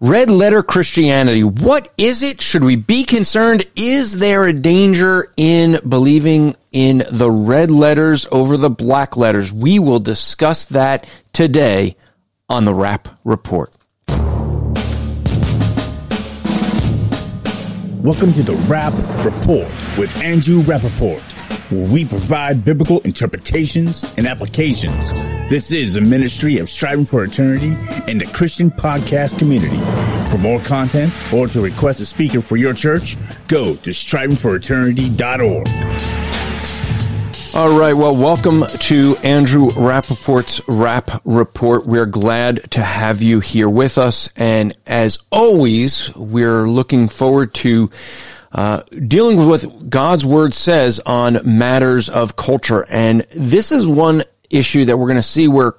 Red letter Christianity. What is it? Should we be concerned? Is there a danger in believing in the red letters over the black letters? We will discuss that today on the Rap Report. Welcome to the Rap Report with Andrew Rappaport, where we provide biblical interpretations and applications. This is a ministry of striving for eternity and the Christian podcast community. For more content or to request a speaker for your church, go to strivingforeternity.org. All right. Well, welcome to Andrew Rappaport's Rap Report. We're glad to have you here with us. And as always, we're looking forward to uh, dealing with what God's word says on matters of culture. And this is one issue that we're going to see where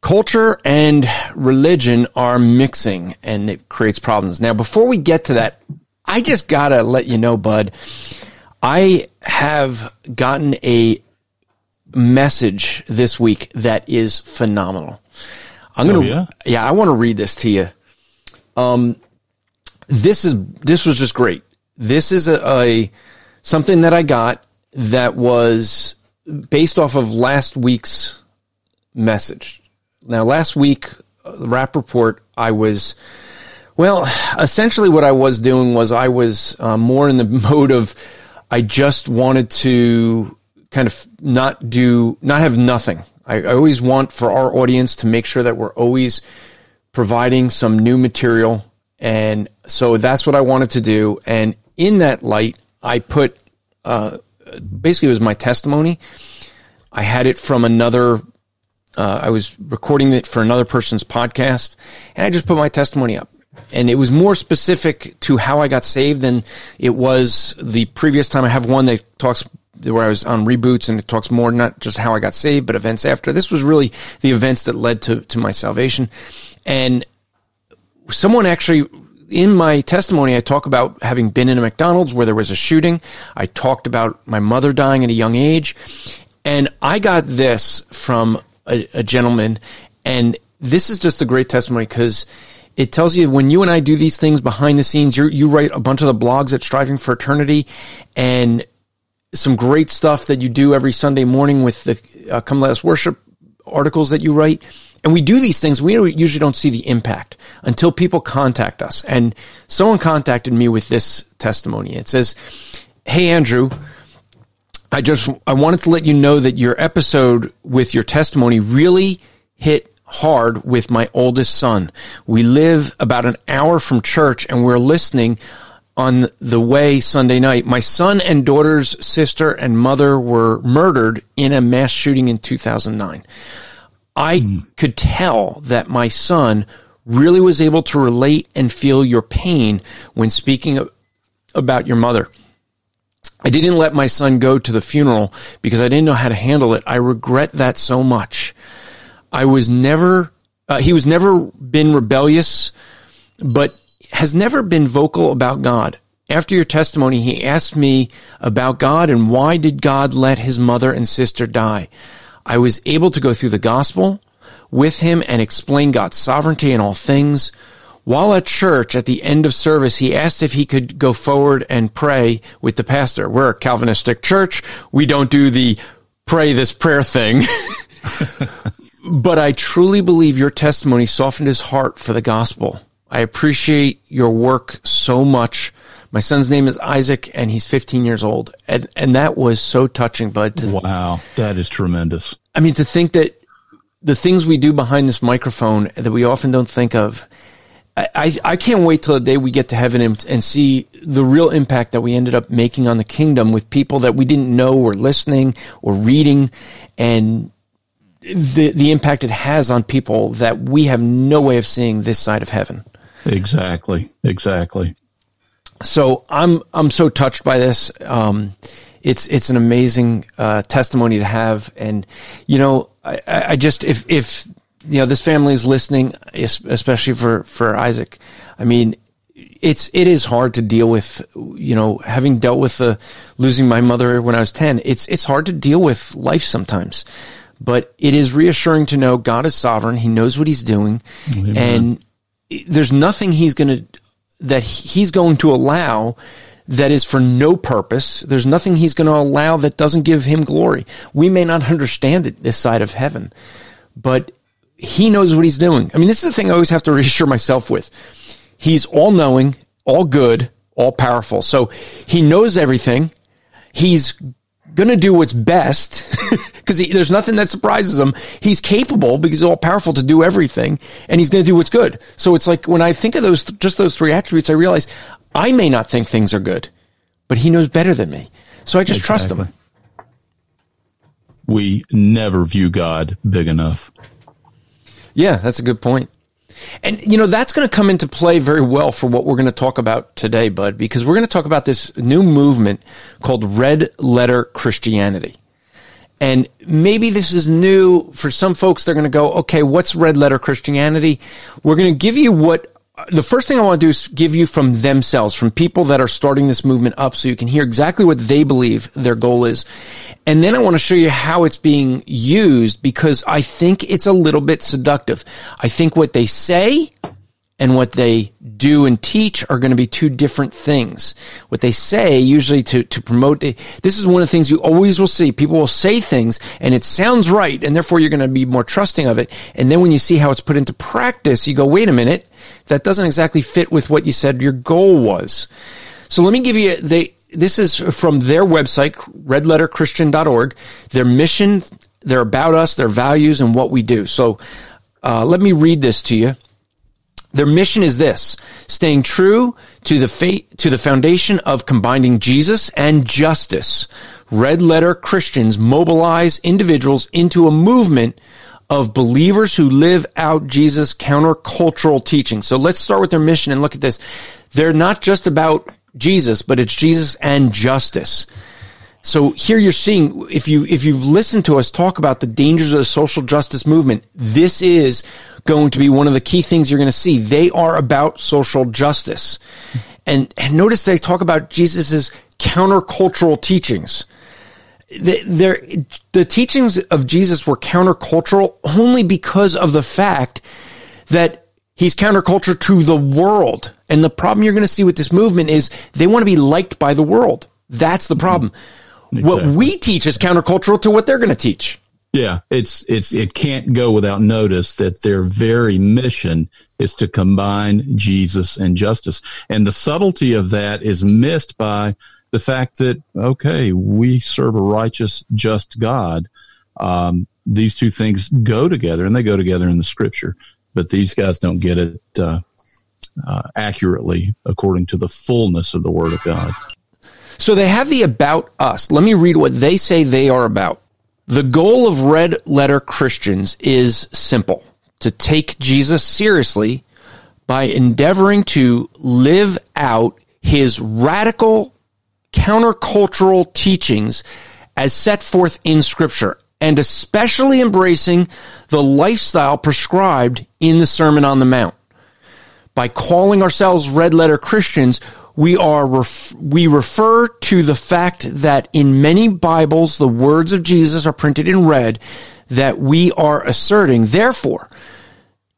culture and religion are mixing and it creates problems. Now, before we get to that, I just got to let you know, bud, I have gotten a message this week that is phenomenal. I'm going to, Oh, yeah? yeah, I want to read this to you. Um, this is, this was just great. This is a, a something that I got that was based off of last week's message. Now, last week, uh, the rap report, I was, well, essentially what I was doing was I was uh, more in the mode of I just wanted to kind of not do, not have nothing. I, I always want for our audience to make sure that we're always providing some new material. And so that's what I wanted to do. And in that light, I put, uh, basically it was my testimony. I had it from another uh, I was recording it for another person's podcast, and I just put my testimony up. And it was more specific to how I got saved than it was the previous time. I have one that talks where I was on reboots, and it talks more not just how I got saved, but events after. This was really the events that led to to my salvation. And someone actually in my testimony, I talk about having been in a McDonald's where there was a shooting. I talked about my mother dying at a young age. And I got this from a, a gentleman. And this is just a great testimony because it tells you when you and I do these things behind the scenes, you write a bunch of the blogs at Striving for Eternity and some great stuff that you do every Sunday morning with the uh, Come Let Us Worship articles that you write. And we do these things. We usually don't see the impact until people contact us. And someone contacted me with this testimony. It says, Hey, Andrew, I just, I wanted to let you know that your episode with your testimony really hit hard with my oldest son. We live about an hour from church and we're listening on the way Sunday night. My son and daughter's sister and mother were murdered in a mass shooting in 2009. I could tell that my son really was able to relate and feel your pain when speaking of, about your mother. I didn't let my son go to the funeral because I didn't know how to handle it. I regret that so much. I was never, uh, he was never been rebellious, but has never been vocal about God. After your testimony, he asked me about God and why did God let his mother and sister die? I was able to go through the gospel with him and explain God's sovereignty in all things. While at church at the end of service, he asked if he could go forward and pray with the pastor. We're a Calvinistic church. We don't do the pray this prayer thing. but I truly believe your testimony softened his heart for the gospel. I appreciate your work so much. My son's name is Isaac and he's 15 years old. And, and that was so touching, bud. To, Wow, that is tremendous. I mean, to think that the things we do behind this microphone that we often don't think of, I, I, I can't wait till the day we get to heaven and, and see the real impact that we ended up making on the kingdom with people that we didn't know were listening or reading and the, the impact it has on people that we have no way of seeing this side of heaven. Exactly, exactly. So I'm I'm so touched by this. Um, it's it's an amazing uh, testimony to have, and you know, I, I just if if you know this family is listening, especially for for Isaac, I mean, it's it is hard to deal with. You know, having dealt with the losing my mother when I was ten, it's it's hard to deal with life sometimes. But it is reassuring to know God is sovereign; He knows what He's doing, and there's nothing he's going to, that he's going to allow that is for no purpose. There's nothing he's going to allow that doesn't give him glory. We may not understand it this side of heaven, but he knows what he's doing. I mean, this is the thing I always have to reassure myself with. He's all knowing, all good, all powerful. So he knows everything. He's going to do what's best because there's nothing that surprises him. He's capable because he's all powerful to do everything and he's going to do what's good. So it's like when I think of those, just those three attributes, I realize I may not think things are good, but he knows better than me. So I just exactly. trust him. We never view God big enough. Yeah, that's a good point. And, you know, that's going to come into play very well for what we're going to talk about today, Bud, because we're going to talk about this new movement called Red Letter Christianity. And maybe this is new for some folks. They're going to go, okay, what's red letter Christianity? We're going to give you what the first thing I want to do is give you from themselves, from people that are starting this movement up so you can hear exactly what they believe their goal is. And then I want to show you how it's being used because I think it's a little bit seductive. I think what they say and what they do and teach are going to be two different things. What they say usually to, to promote, this is one of the things you always will see. People will say things and it sounds right and therefore you're going to be more trusting of it. And then when you see how it's put into practice, you go, wait a minute, that doesn't exactly fit with what you said your goal was. So let me give you, they, this is from their website, redletterchristian.org, their mission, their about us, their values, and what we do. So, uh, let me read this to you. Their mission is this, staying true to the fate, to the foundation of combining Jesus and justice. Red letter Christians mobilize individuals into a movement of believers who live out Jesus countercultural teaching. So let's start with their mission and look at this. They're not just about Jesus, but it's Jesus and justice. So here you're seeing, if you, if you've listened to us talk about the dangers of the social justice movement, this is going to be one of the key things you're going to see. They are about social justice. And, and notice they talk about Jesus's countercultural teachings. The, the teachings of Jesus were countercultural only because of the fact that he's counterculture to the world. And the problem you're going to see with this movement is they want to be liked by the world. That's the problem. Exactly. What we teach is countercultural to what they're going to teach. Yeah, it's it's it can't go without notice that their very mission is to combine Jesus and justice. And the subtlety of that is missed by the fact that okay, we serve a righteous, just God. Um, these two things go together, and they go together in the Scripture. But these guys don't get it uh, uh, accurately according to the fullness of the Word of God. So they have the about us. Let me read what they say they are about. The goal of red letter Christians is simple to take Jesus seriously by endeavoring to live out his radical countercultural teachings as set forth in scripture and especially embracing the lifestyle prescribed in the Sermon on the Mount. By calling ourselves red letter Christians, we are ref- we refer to the fact that in many Bibles the words of Jesus are printed in red that we are asserting therefore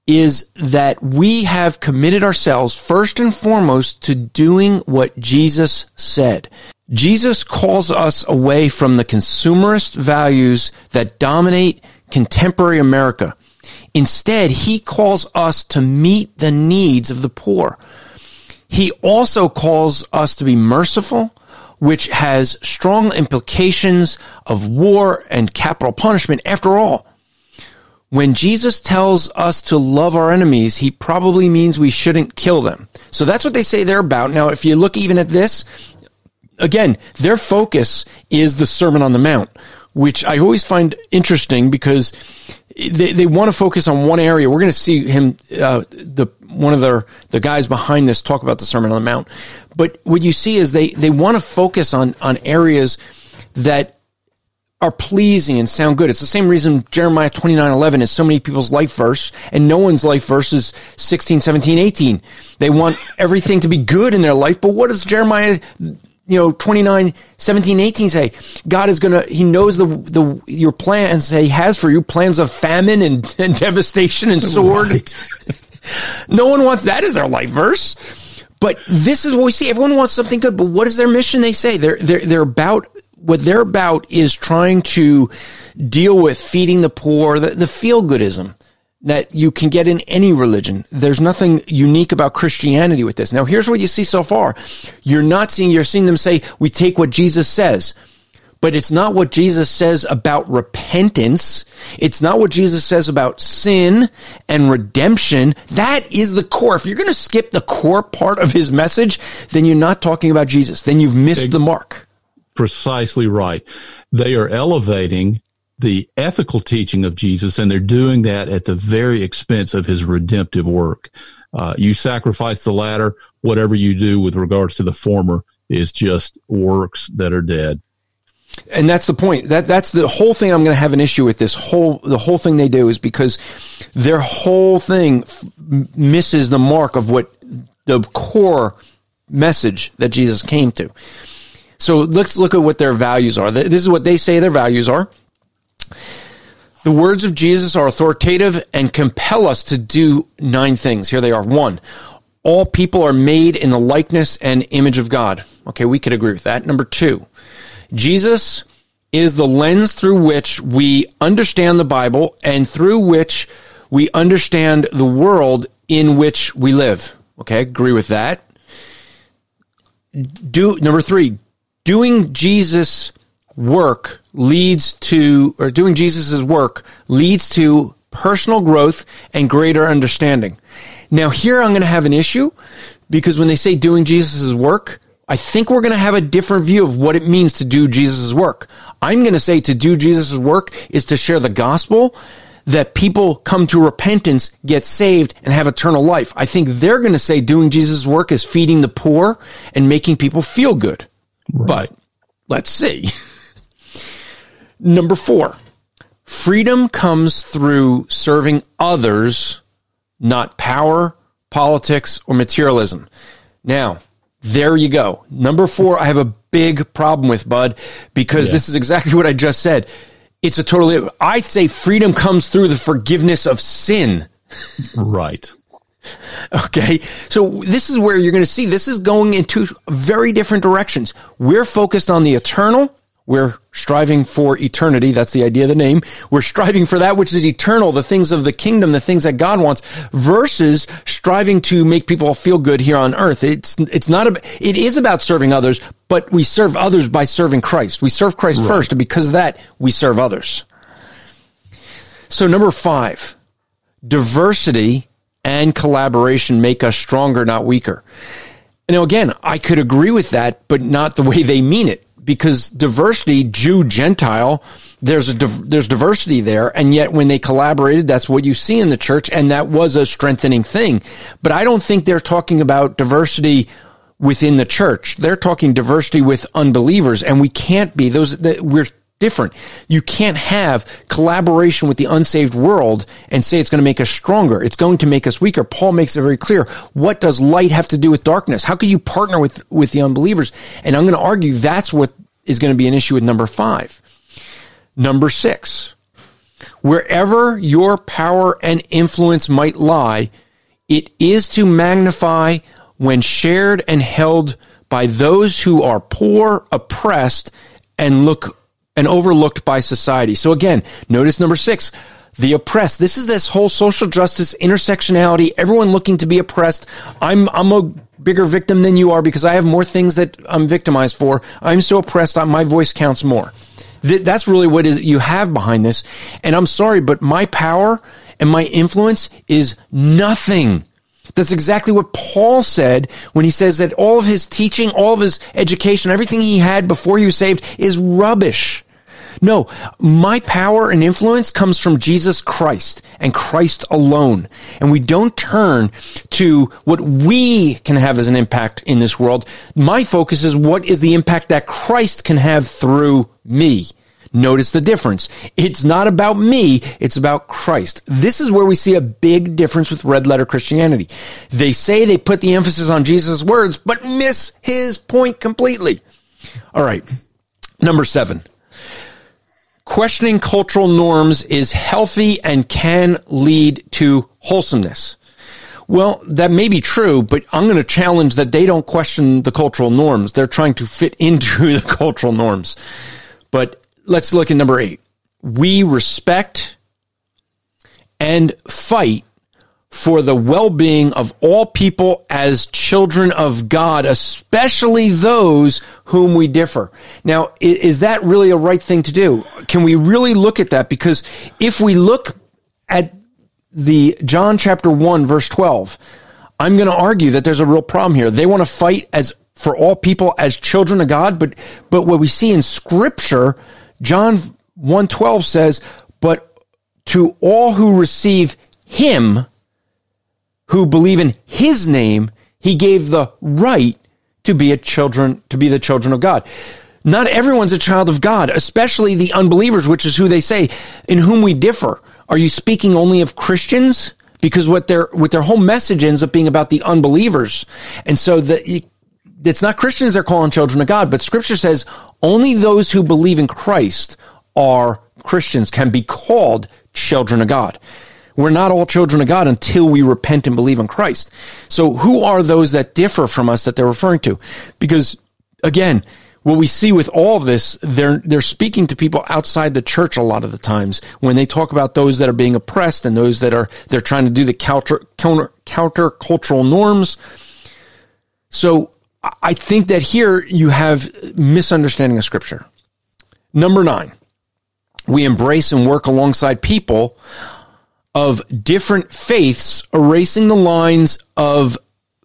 is that we have committed ourselves first and foremost to doing what Jesus said. Jesus calls us away from the consumerist values that dominate contemporary America. Instead, he calls us to meet the needs of the poor. He also calls us to be merciful, which has strong implications of war and capital punishment. After all, when Jesus tells us to love our enemies, he probably means we shouldn't kill them. So that's what they say they're about. Now, if you look even at this, again, their focus is the Sermon on the Mount, which I always find interesting because they, they want to focus on one area. We're going to see him, uh, the one of the the guys behind this talk about the Sermon on the Mount. But what you see is they they want to focus on on areas that are pleasing and sound good. It's the same reason Jeremiah 29, 11 is so many people's life verse and no one's life verse is 16, 17, 18. They want everything to be good in their life. But what does Jeremiah you know, 29, 17, 18 say, God is going to, he knows the, the, your plans he has for you, plans of famine and, and devastation and sword. Right. no one wants that as their life verse. But this is what we see. Everyone wants something good, but what is their mission? They say they're they're they're about what they're about is trying to deal with feeding the poor, the, the feel goodism that you can get in any religion. There's nothing unique about Christianity with this. Now, here's what you see so far. You're not seeing, you're seeing them say, we take what Jesus says. But it's not what Jesus says about repentance. It's not what Jesus says about sin and redemption. That is the core. If you're going to skip the core part of his message, then you're not talking about Jesus. Then you've missed the mark. Precisely right. They are elevating the ethical teaching of Jesus, and they're doing that at the very expense of his redemptive work. Uh, you sacrifice the latter, whatever you do with regards to the former is just works that are dead. And that's the point. That that's the whole thing. I'm going to have an issue with this whole the whole thing they do is because their whole thing f- misses the mark of what the core message that Jesus came to. So let's look at what their values are. This is what they say their values are. The words of Jesus are authoritative and compel us to do nine things. Here they are. One, all people are made in the likeness and image of God. Okay, we could agree with that. Number two, Jesus is the lens through which we understand the Bible and through which we understand the world in which we live. Okay, agree with that. Do number three, doing Jesus work leads to, or doing Jesus' work leads to personal growth and greater understanding. Now here I'm going to have an issue because when they say doing Jesus' work, I think we're going to have a different view of what it means to do Jesus' work. I'm going to say to do Jesus' work is to share the gospel that people come to repentance, get saved, and have eternal life. I think they're going to say doing Jesus' work is feeding the poor and making people feel good. Right. But let's see. Number four, freedom comes through serving others, not power, politics, or materialism. Now, there you go. Number four, I have a big problem with, Bud, because yeah. this is exactly what I just said. It's a totally, I say freedom comes through the forgiveness of sin. Right. Okay. So this is where you're going to see this is going into very different directions. We're focused on the eternal. We're striving for eternity. That's the idea of the name. We're striving for that which is eternal, the things of the kingdom, the things that God wants versus striving to make people feel good here on earth. It's, it's not, a, it is about serving others, but we serve others by serving Christ. We serve Christ right. first, and because of that, we serve others. So number five, diversity and collaboration make us stronger, not weaker. Now, again, I could agree with that, but not the way they mean it because diversity, Jew, Gentile, there's a, there's diversity there. And yet when they collaborated, that's what you see in the church. And that was a strengthening thing. But I don't think they're talking about diversity within the church. They're talking diversity with unbelievers and we can't be those, that we're different. You can't have collaboration with the unsaved world and say it's going to make us stronger. It's going to make us weaker. Paul makes it very clear. What does light have to do with darkness? How can you partner with, with the unbelievers? And I'm going to argue that's what is going to be an issue with number five. Number six, wherever your power and influence might lie, it is to magnify when shared and held by those who are poor, oppressed, and look and overlooked by society. So again, notice number six, the oppressed. This is this whole social justice intersectionality, everyone looking to be oppressed. I'm, I'm a bigger victim than you are because I have more things that I'm victimized for. I'm so oppressed, my voice counts more. That's really what is you have behind this. And I'm sorry, but my power and my influence is nothing. That's exactly what Paul said when he says that all of his teaching, all of his education, everything he had before he was saved is rubbish. No, my power and influence comes from Jesus Christ and Christ alone. And we don't turn to what we can have as an impact in this world. My focus is what is the impact that Christ can have through me. Notice the difference. It's not about me, it's about Christ. This is where we see a big difference with red letter Christianity. They say they put the emphasis on Jesus' words, but miss his point completely. All right. Number seven. Questioning cultural norms is healthy and can lead to wholesomeness. Well, that may be true, but I'm going to challenge that they don't question the cultural norms. They're trying to fit into the cultural norms. But let's look at number eight. We respect and fight for the well-being of all people as children of God, especially those whom we differ. Now, is that really a right thing to do? Can we really look at that? Because if we look at the John chapter 1 verse 12, I'm going to argue that there's a real problem here. They want to fight as for all people as children of God, but but what we see in scripture, John 1:12 says, "But to all who receive him, who believe in his name, he gave the right to be a children, to be the children of God. Not everyone's a child of God, especially the unbelievers, which is who they say, in whom we differ. Are you speaking only of Christians? Because what their, what their whole message ends up being about the unbelievers. And so the, it's not Christians they're calling children of God, but scripture says only those who believe in Christ are Christians, can be called children of God. We're not all children of God until we repent and believe in Christ. So who are those that differ from us that they're referring to? Because again, what we see with all of this, they're, they're speaking to people outside the church a lot of the times when they talk about those that are being oppressed and those that are, they're trying to do the counter, counter, counter cultural norms. So I think that here you have misunderstanding of scripture. Number nine, we embrace and work alongside people of different faiths erasing the lines of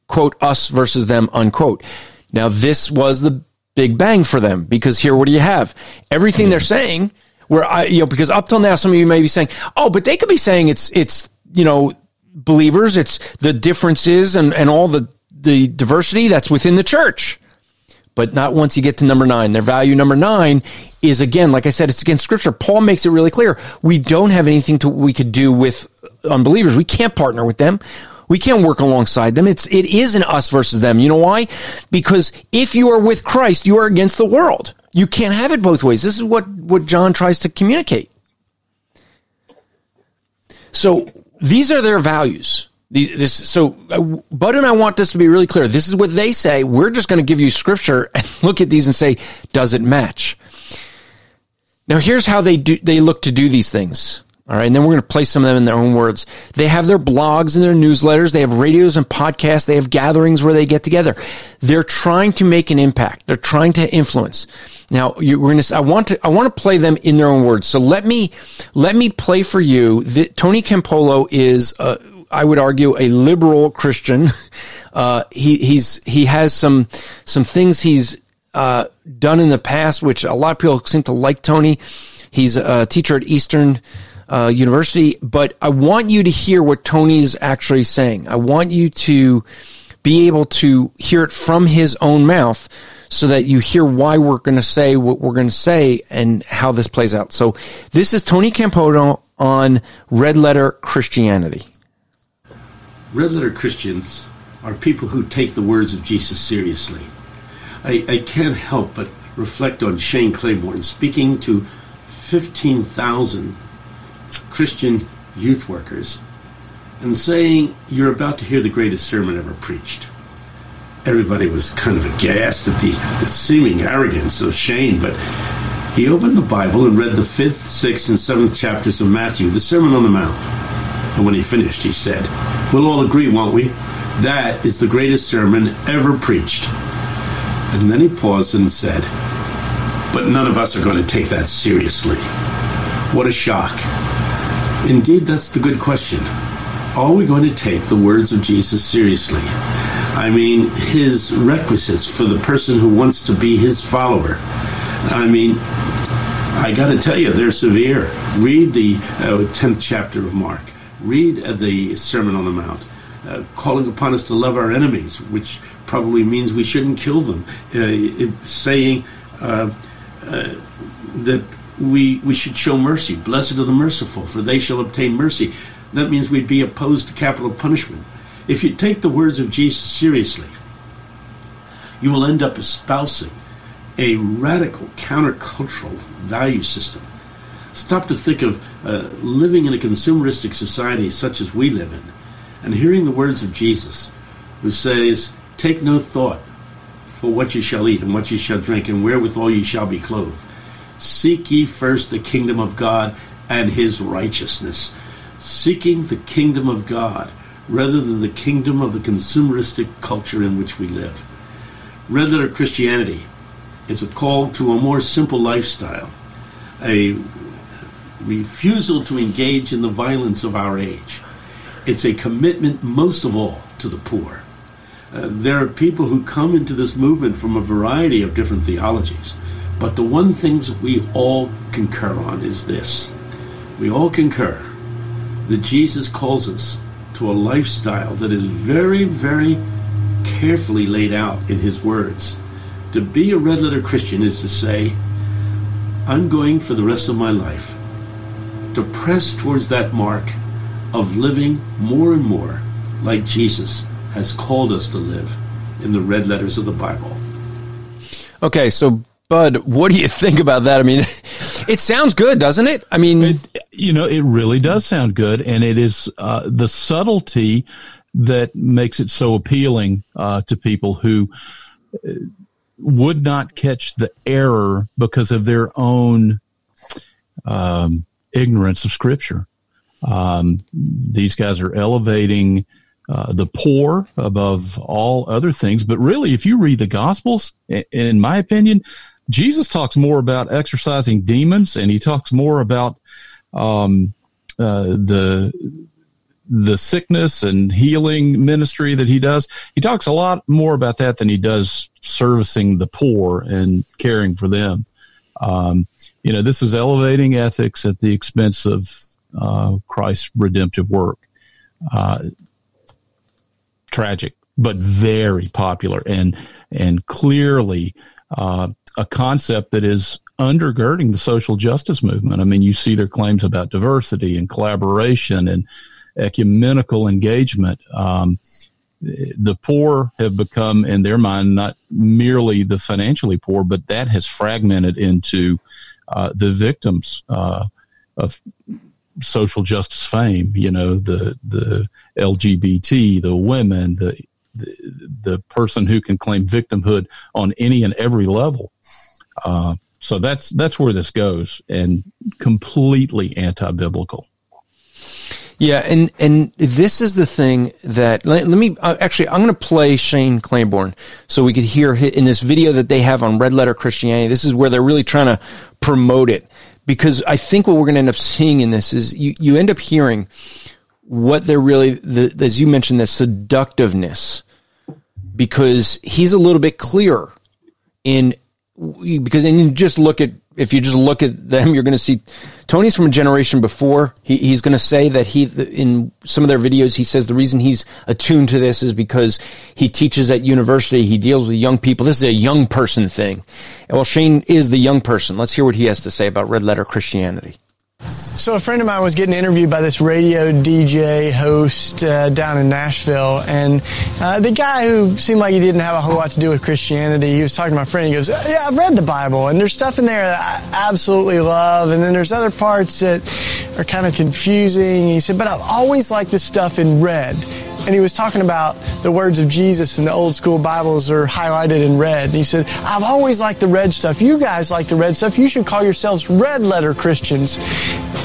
quote us versus them unquote. Now this was the big bang for them because here what do you have? Everything they're saying where I you know because up till now some of you may be saying, "Oh, but they could be saying it's it's, you know, believers, it's the differences and and all the the diversity that's within the church." But not once you get to number 9. Their value number 9 is again, like I said, it's against scripture. Paul makes it really clear. We don't have anything to, we could do with unbelievers. We can't partner with them. We can't work alongside them. It's, it is an us versus them. You know why? Because if you are with Christ, you are against the world. You can't have it both ways. This is what, what John tries to communicate. So these are their values. This, so uh, Bud and I want this to be really clear. This is what they say. We're just going to give you scripture and look at these and say, does it match? Now here's how they do, they look to do these things. All right. And then we're going to place some of them in their own words. They have their blogs and their newsletters. They have radios and podcasts. They have gatherings where they get together. They're trying to make an impact. They're trying to influence. Now, you, we're going to, I want to, I want to play them in their own words. So let me, let me play for you. The, Tony Campolo is, uh, I would argue a liberal Christian. Uh, he, he's, he has some, some things he's, uh, done in the past, which a lot of people seem to like Tony. He's a teacher at Eastern, uh, university, but I want you to hear what Tony's actually saying. I want you to be able to hear it from his own mouth so that you hear why we're going to say what we're going to say and how this plays out. So this is Tony Campolo on Red Letter Christianity. Red Letter Christians are people who take the words of Jesus seriously. I, I can't help but reflect on Shane Claiborne speaking to 15,000 Christian youth workers and saying, You're about to hear the greatest sermon ever preached. Everybody was kind of aghast at the, the seeming arrogance of Shane, but he opened the Bible and read the fifth, sixth, and seventh chapters of Matthew, the Sermon on the Mount. And when he finished, he said, We'll all agree, won't we? That is the greatest sermon ever preached. And then he paused and said, But none of us are going to take that seriously. What a shock. Indeed, that's the good question. Are we going to take the words of Jesus seriously? I mean, his requisites for the person who wants to be his follower. I mean, I got to tell you, they're severe. Read the uh, 10th chapter of Mark, read the Sermon on the Mount, uh, calling upon us to love our enemies, which probably means we shouldn't kill them, uh, saying uh, uh, that we, we should show mercy. Blessed are the merciful, for they shall obtain mercy. That means we'd be opposed to capital punishment. If you take the words of Jesus seriously, you will end up espousing a radical countercultural value system. Stop to think of uh, living in a consumeristic society such as we live in. and hearing the words of Jesus, who says, Take no thought for what you shall eat and what you shall drink, and wherewithal you shall be clothed. Seek ye first the kingdom of God and his righteousness. Seeking the kingdom of God rather than the kingdom of the consumeristic culture in which we live. Letter Christianity is a call to a more simple lifestyle, a refusal to engage in the violence of our age. It's a commitment, most of all, to the poor. Uh, there are people who come into this movement from a variety of different theologies, but the one things we all concur on is this. We all concur that Jesus calls us to a lifestyle that is very, very carefully laid out in his words. To be a red letter Christian is to say, I'm going for the rest of my life to press towards that mark of living more and more like Jesus has called us to live in the red letters of the Bible. Okay, so Bud, what do you think about that? I mean, it sounds good, doesn't it? I mean, it, you know, it really does sound good, and it is uh, the subtlety that makes it so appealing uh, to people who uh, would not catch the error because of their own um, ignorance of Scripture. Um, these guys are elevating uh, the poor above all other things. But really, if you read the Gospels, in my opinion, Jesus talks more about exorcising demons, and he talks more about um, uh, the the sickness and healing ministry that he does. He talks a lot more about that than he does servicing the poor and caring for them. Um, you know, this is elevating ethics at the expense of uh, Christ's redemptive work. Uh, tragic, but very popular and and clearly uh, a concept that is undergirding the social justice movement. I mean, you see their claims about diversity and collaboration and ecumenical engagement. Um, the poor have become, in their mind, not merely the financially poor, but that has fragmented into uh, the victims uh, of social justice fame. You know, the the LGBT, the women, the, the the, person who can claim victimhood on any and every level. Uh, so that's that's where this goes, and completely anti-biblical. Yeah, and and this is the thing that let, let me uh, actually I'm going to play Shane Claiborne so we could hear in this video that they have on Red Letter Christianity. This is where they're really trying to promote it because I think what we're going to end up seeing in this is you you end up hearing what they're really the as you mentioned the seductiveness because he's a little bit clearer in because and you just look at if you just look at them, you're going to see Tony's from a generation before. He, he's going to say that he, in some of their videos, he says the reason he's attuned to this is because he teaches at university. He deals with young people. This is a young person thing. Well, Shane is the young person. Let's hear what he has to say about red letter Christianity. So a friend of mine was getting interviewed by this radio DJ host uh, down in Nashville, and uh, the guy who seemed like he didn't have a whole lot to do with Christianity, he was talking to my friend. He goes, "Yeah, I've read the Bible, and there's stuff in there that I absolutely love, and then there's other parts that are kind of confusing." He said, "But I've always liked the stuff in red." And he was talking about the words of Jesus and the old school Bibles are highlighted in red. And he said, I've always liked the red stuff. You guys like the red stuff. You should call yourselves red letter Christians.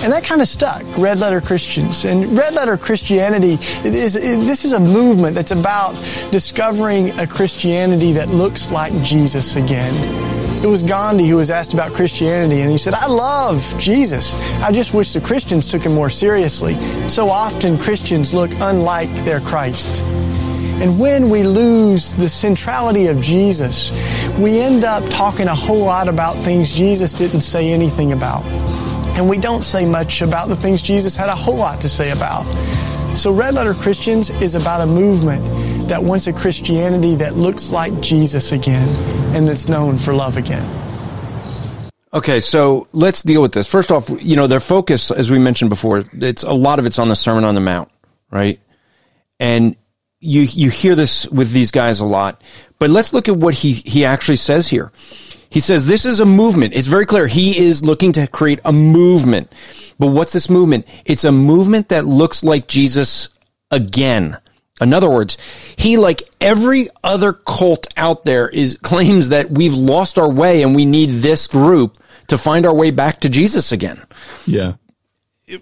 And that kind of stuck, red letter Christians. And red letter Christianity is, this is a movement that's about discovering a Christianity that looks like Jesus again. It was Gandhi who was asked about Christianity, and he said, I love Jesus. I just wish the Christians took him more seriously. So often Christians look unlike their Christ. And when we lose the centrality of Jesus, we end up talking a whole lot about things Jesus didn't say anything about. And we don't say much about the things Jesus had a whole lot to say about. So Red Letter Christians is about a movement that wants a Christianity that looks like Jesus again and that's known for love again. Okay, so let's deal with this. First off, you know, their focus, as we mentioned before, it's a lot of it's on the Sermon on the Mount, right? And you you hear this with these guys a lot. But let's look at what he he actually says here. He says this is a movement. It's very clear. He is looking to create a movement. But what's this movement? It's a movement that looks like Jesus again. In other words, he, like every other cult out there, is claims that we've lost our way and we need this group to find our way back to Jesus again. Yeah.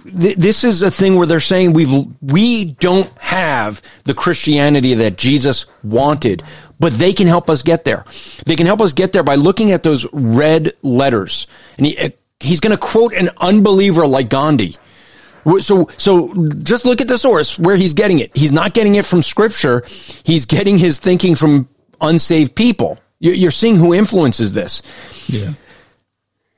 This is a thing where they're saying we've we don't have the Christianity that Jesus wanted, but they can help us get there. They can help us get there by looking at those red letters. And he, uh, he's going to quote an unbeliever like Gandhi so, so just look at the source where he's getting it. He's not getting it from scripture. He's getting his thinking from unsaved people. You're seeing who influences this. Yeah.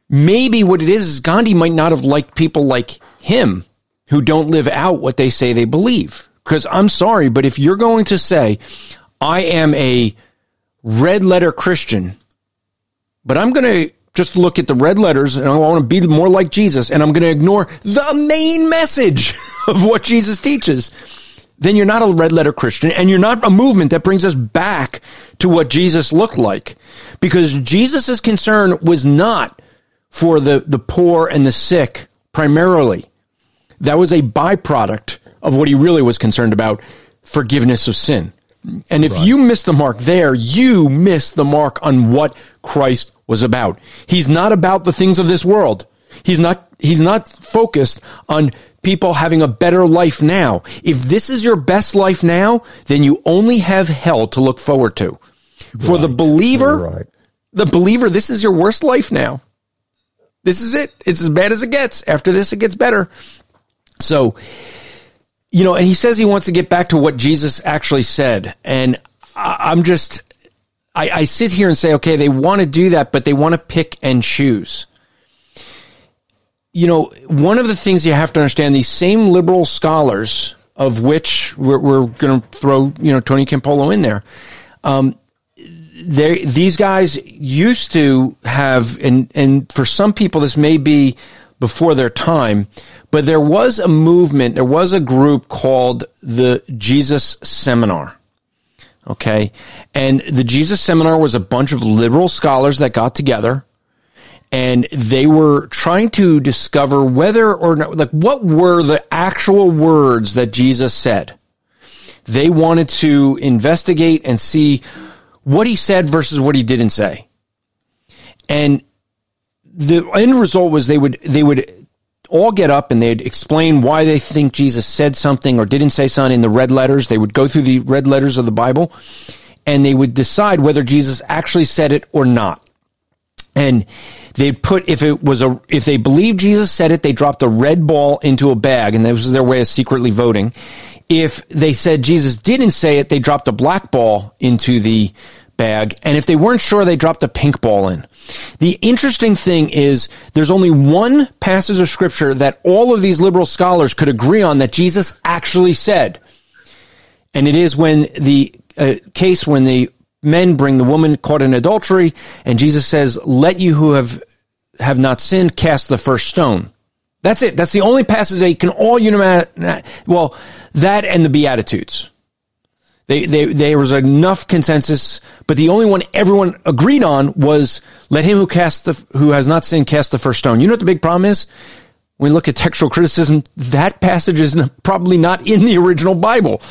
Maybe what it is is Gandhi might not have liked people like him who don't live out what they say they believe. Because I'm sorry, but if you're going to say, I am a red letter Christian, but I'm going to just look at the red letters and I want to be more like Jesus and I'm going to ignore the main message of what Jesus teaches, then you're not a red letter Christian and you're not a movement that brings us back to what Jesus looked like. Because Jesus' concern was not for the, the poor and the sick primarily. That was a byproduct of what he really was concerned about forgiveness of sin. And if right. you miss the mark there, you miss the mark on what Christ was about. He's not about the things of this world. He's not, he's not focused on people having a better life now. If this is your best life now, then you only have hell to look forward to. For right. the believer, right. the believer, this is your worst life now. This is it. It's as bad as it gets. After this, it gets better. So, you know, and he says he wants to get back to what Jesus actually said. And I'm just, I, I sit here and say, okay, they want to do that, but they want to pick and choose. You know, one of the things you have to understand, these same liberal scholars, of which we're, we're going to throw, you know, Tony Campolo in there, um, they, these guys used to have, and, and for some people, this may be before their time, but there was a movement, there was a group called the Jesus Seminar. Okay. And the Jesus Seminar was a bunch of liberal scholars that got together and they were trying to discover whether or not, like, what were the actual words that Jesus said. They wanted to investigate and see what he said versus what he didn't say. And the end result was they would, they would all get up and they'd explain why they think Jesus said something or didn't say something in the red letters. They would go through the red letters of the Bible and they would decide whether Jesus actually said it or not. And they'd put, if it was a, if they believed Jesus said it, they dropped a red ball into a bag and that was their way of secretly voting. If they said Jesus didn't say it, they dropped a black ball into the bag. And if they weren't sure, they dropped a pink ball in. The interesting thing is there's only one passage of scripture that all of these liberal scholars could agree on that Jesus actually said. And it is when the uh, case when the men bring the woman caught in adultery and Jesus says, let you who have, have not sinned cast the first stone. That's it. That's the only passage they can all unite. Well, that and the Beatitudes. They, they, there was enough consensus, but the only one everyone agreed on was let him who cast the, who has not sinned cast the first stone. You know what the big problem is? When we look at textual criticism, that passage is probably not in the original Bible.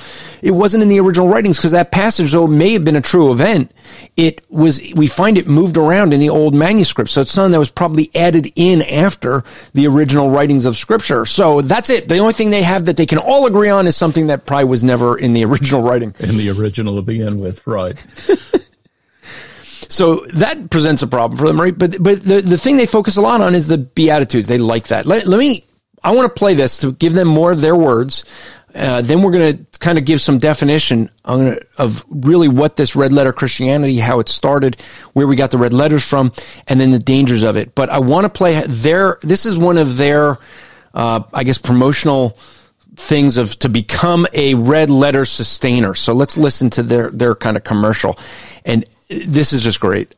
It wasn't in the original writings because that passage, though, may have been a true event. It was, we find it moved around in the old manuscript. So it's something that was probably added in after the original writings of scripture. So that's it. The only thing they have that they can all agree on is something that probably was never in the original writing. In the original to begin with, right. So that presents a problem for them, right? But but the, the thing they focus a lot on is the beatitudes. They like that. Let, let me. I want to play this to give them more of their words. Uh, then we're going to kind of give some definition gonna, of really what this red letter Christianity, how it started, where we got the red letters from, and then the dangers of it. But I want to play their. This is one of their, uh, I guess, promotional things of to become a red letter sustainer. So let's listen to their their kind of commercial. And this is just great.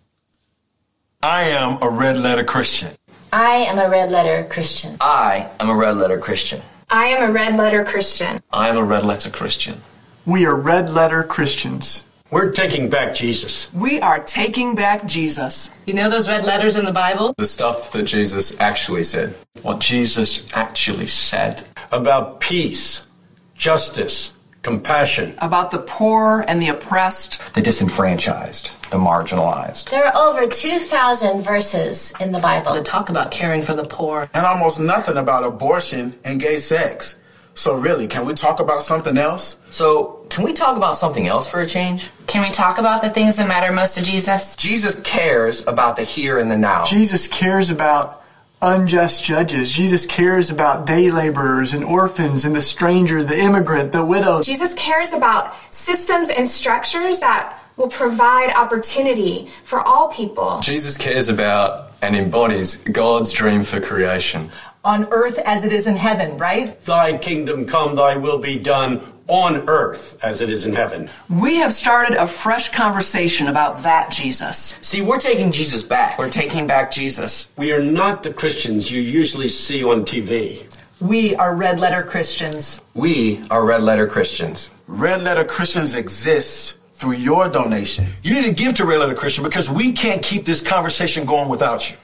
I am a red letter Christian. I am a red letter Christian. I am a red letter Christian. I am a red letter Christian. I am a red letter Christian. We are red letter Christians. We're taking back Jesus. We are taking back Jesus. You know those red letters in the Bible? The stuff that Jesus actually said. What Jesus actually said. About peace, justice, compassion, about the poor and the oppressed, the disenfranchised, the marginalized. There are over 2,000 verses in the Bible that talk about caring for the poor, and almost nothing about abortion and gay sex. So, really, can we talk about something else? So, can we talk about something else for a change? Can we talk about the things that matter most to Jesus? Jesus cares about the here and the now. Jesus cares about unjust judges. Jesus cares about day laborers and orphans and the stranger, the immigrant, the widow. Jesus cares about systems and structures that will provide opportunity for all people. Jesus cares about and embodies God's dream for creation on earth as it is in heaven, right? Thy kingdom come, thy will be done on earth as it is in heaven. We have started a fresh conversation about that Jesus. See, we're taking Jesus back. We're taking back Jesus. We are not the Christians you usually see on TV. We are red letter Christians. We are red letter Christians. Red letter Christians exist through your donation. You need to give to Red Letter Christian because we can't keep this conversation going without you.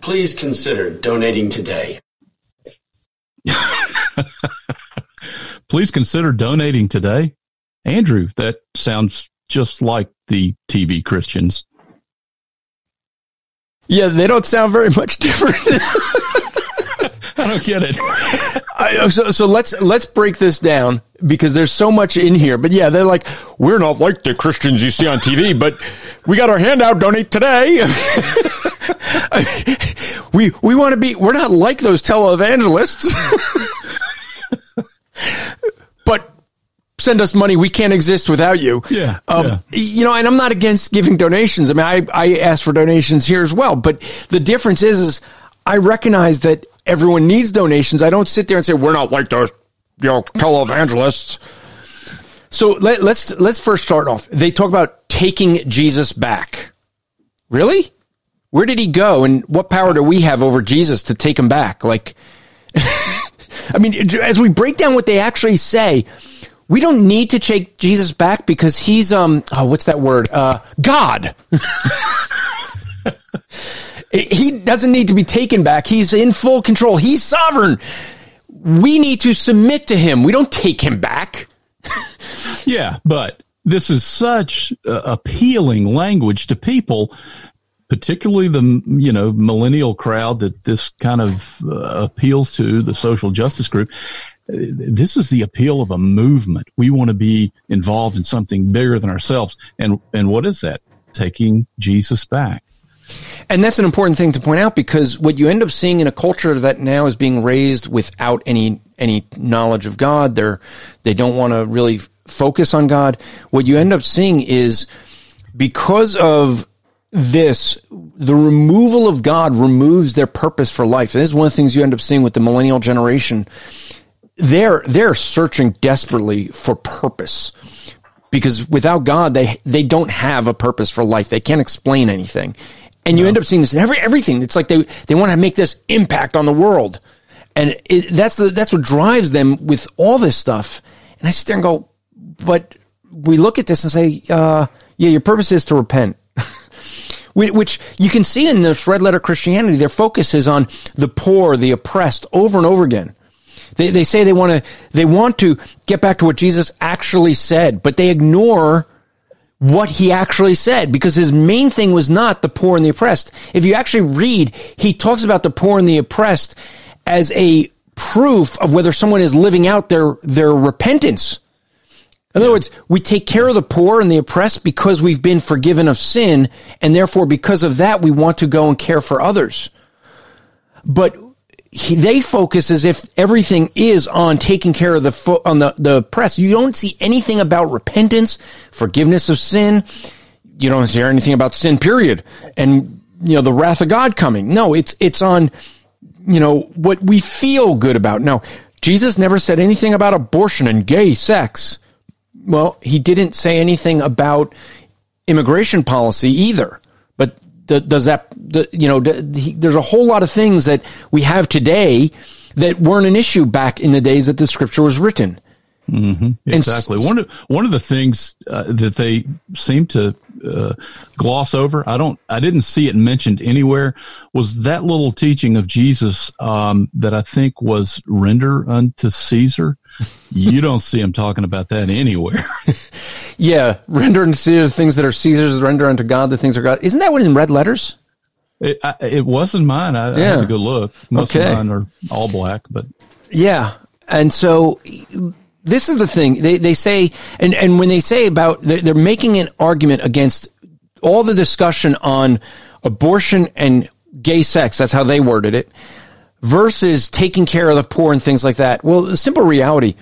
Please consider donating today. Please consider donating today. Andrew, that sounds just like the TV Christians. Yeah, they don't sound very much different. I don't get it. I, uh, so, so let's let's break this down because there's so much in here. But yeah, they're like, we're not like the Christians you see on TV, but we got our hand out, Donate today. we we want to be. We're not like those televangelists. but send us money. We can't exist without you. Yeah, um, yeah. You know, and I'm not against giving donations. I mean, I, I ask for donations here as well. But the difference is, is I recognize that everyone needs donations. I don't sit there and say, we're not like those, you know, televangelists. So let, let's, let's first start off. They talk about taking Jesus back. Really? Where did he go? And what power do we have over Jesus to take him back? Like, I mean, as we break down what they actually say, we don't need to take Jesus back because he's um oh what's that word uh God. he doesn't need to be taken back. He's in full control. He's sovereign. We need to submit to him. We don't take him back. yeah, but this is such uh, appealing language to people particularly the you know millennial crowd that this kind of uh, appeals to the social justice group this is the appeal of a movement. We want to be involved in something bigger than ourselves. And and what is that? Taking jesus back. And that's an important thing to point out because what you end up seeing in a culture that now is being raised without any any knowledge of God, they're they don't want to really focus on God. What you end up seeing is because of this, the removal of God removes their purpose for life. And this is one of the things you end up seeing with the millennial generation. They're, they're searching desperately for purpose because without God, they, they don't have a purpose for life. They can't explain anything. And you no. end up seeing this in every, everything. It's like they, they want to make this impact on the world. And it, that's the, that's what drives them with all this stuff. And I sit there and go, but we look at this and say, uh, yeah, your purpose is to repent which you can see in this red letter Christianity. Their focus is on the poor, the oppressed over and over again. They, they say they want to, they want to get back to what Jesus actually said, but they ignore what he actually said because his main thing was not the poor and the oppressed. If you actually read, he talks about the poor and the oppressed as a proof of whether someone is living out their, their repentance. In other words, we take care of the poor and the oppressed because we've been forgiven of sin, and therefore, because of that, we want to go and care for others. But he, they focus as if everything is on taking care of the fo- on the the oppressed. You don't see anything about repentance, forgiveness of sin. You don't hear anything about sin. Period. And you know the wrath of God coming. No, it's it's on you know what we feel good about. No, Jesus never said anything about abortion and gay sex. Well, he didn't say anything about immigration policy either. But does that, you know, there's a whole lot of things that we have today that weren't an issue back in the days that the scripture was written. Mm-hmm. Exactly. And, one of one of the things uh, that they seem to uh, gloss over. I don't. I didn't see it mentioned anywhere. Was that little teaching of Jesus um, that I think was render unto Caesar? you don't see him talking about that anywhere. yeah, render unto Caesar the things that are Caesar's, render unto God the things are God. Isn't that what in red letters? It, I, it wasn't mine. I, yeah. I had to go look. Most okay. of mine are all black, but yeah. And so this is the thing they, they say, and, and when they say about, they're, making an argument against all the discussion on abortion and gay sex. That's how they worded it versus taking care of the poor and things like that. Well, the simple reality,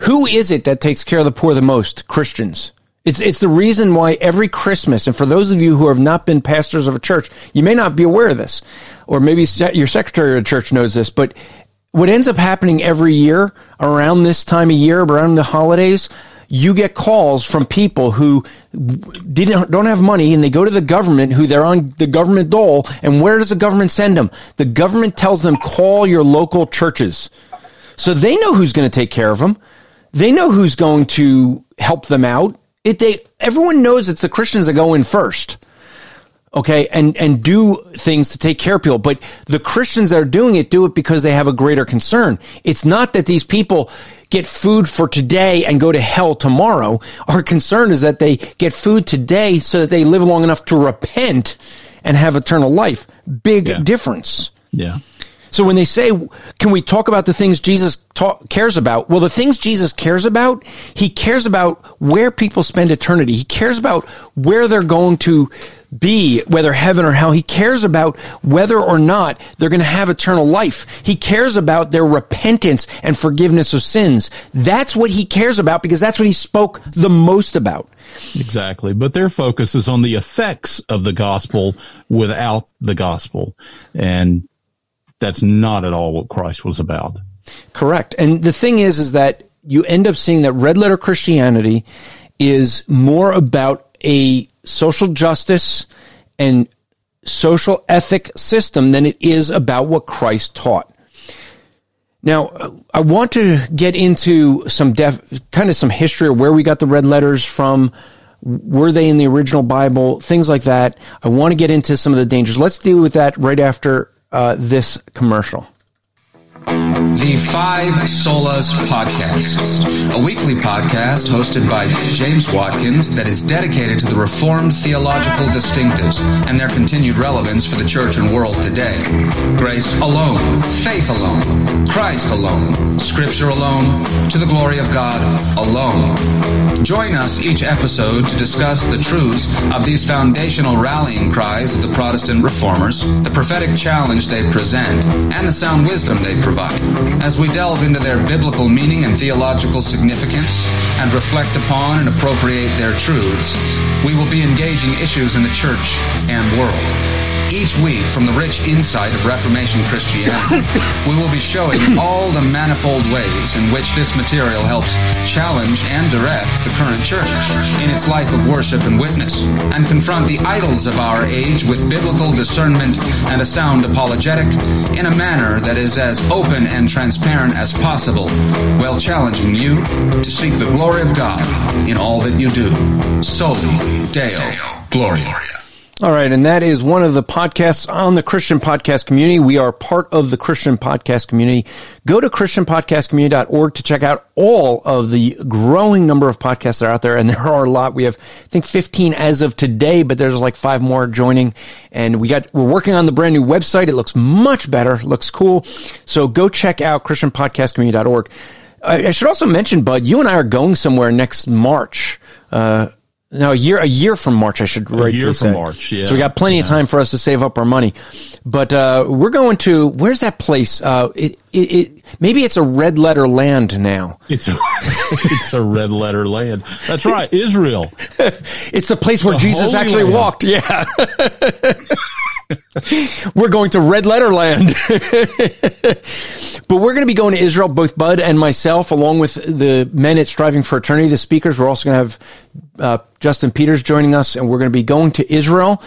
who is it that takes care of the poor the most? Christians. It's, it's the reason why every Christmas, and for those of you who have not been pastors of a church, you may not be aware of this, or maybe your secretary of the church knows this, but what ends up happening every year around this time of year, around the holidays, you get calls from people who didn't don't have money and they go to the government who they're on the government dole. And where does the government send them? The government tells them call your local churches. So they know who's going to take care of them they know who's going to help them out. It they everyone knows it's the christians that go in first okay, and, and do things to take care of people. But the Christians that are doing it do it because they have a greater concern. It's not that these people get food for today and go to hell tomorrow. Our concern is that they get food today so that they live long enough to repent and have eternal life. Big yeah. difference. Yeah. So when they say, can we talk about the things Jesus talk, cares about? Well, the things Jesus cares about, he cares about where people spend eternity. He cares about where they're going to be, whether heaven or hell. He cares about whether or not they're going to have eternal life. He cares about their repentance and forgiveness of sins. That's what he cares about because that's what he spoke the most about. Exactly. But their focus is on the effects of the gospel without the gospel. And that's not at all what Christ was about. Correct. And the thing is, is that you end up seeing that red letter Christianity is more about a social justice and social ethic system than it is about what Christ taught. Now, I want to get into some def, kind of some history of where we got the red letters from. Were they in the original Bible? Things like that. I want to get into some of the dangers. Let's deal with that right after uh, this commercial. The Five Solas Podcast, a weekly podcast hosted by James Watkins that is dedicated to the Reformed theological distinctives and their continued relevance for the church and world today. Grace alone, faith alone, Christ alone, Scripture alone, to the glory of God alone. Join us each episode to discuss the truths of these foundational rallying cries of the Protestant reformers, the prophetic challenge they present, and the sound wisdom they provide as we delve into their biblical meaning and theological significance and reflect upon and appropriate their truths, we will be engaging issues in the church and world. Each week, from the rich insight of Reformation Christianity, we will be showing all the manifold ways in which this material helps challenge and direct the current church in its life of worship and witness, and confront the idols of our age with biblical discernment and a sound apologetic in a manner that is as open and transparent as possible, while challenging you to seek the glory of God in all that you do. Soli Deo Gloria. All right. And that is one of the podcasts on the Christian podcast community. We are part of the Christian podcast community. Go to christianpodcastcommunity.org to check out all of the growing number of podcasts that are out there. And there are a lot. We have, I think 15 as of today, but there's like five more joining. And we got, we're working on the brand new website. It looks much better. looks cool. So go check out christianpodcastcommunity.org. I, I should also mention, Bud, you and I are going somewhere next March. Uh, no, a year a year from March, I should write. A year from March, yeah. So we got plenty yeah. of time for us to save up our money. But uh, we're going to where's that place? Uh, it, it, it, maybe it's a red letter land now. It's a it's a red letter land. That's right, Israel. it's the place where the Jesus actually land. walked. Yeah. we're going to red letter land. but we're going to be going to Israel, both Bud and myself, along with the men at Striving for Eternity, the speakers. We're also going to have uh, Justin Peters joining us, and we're going to be going to Israel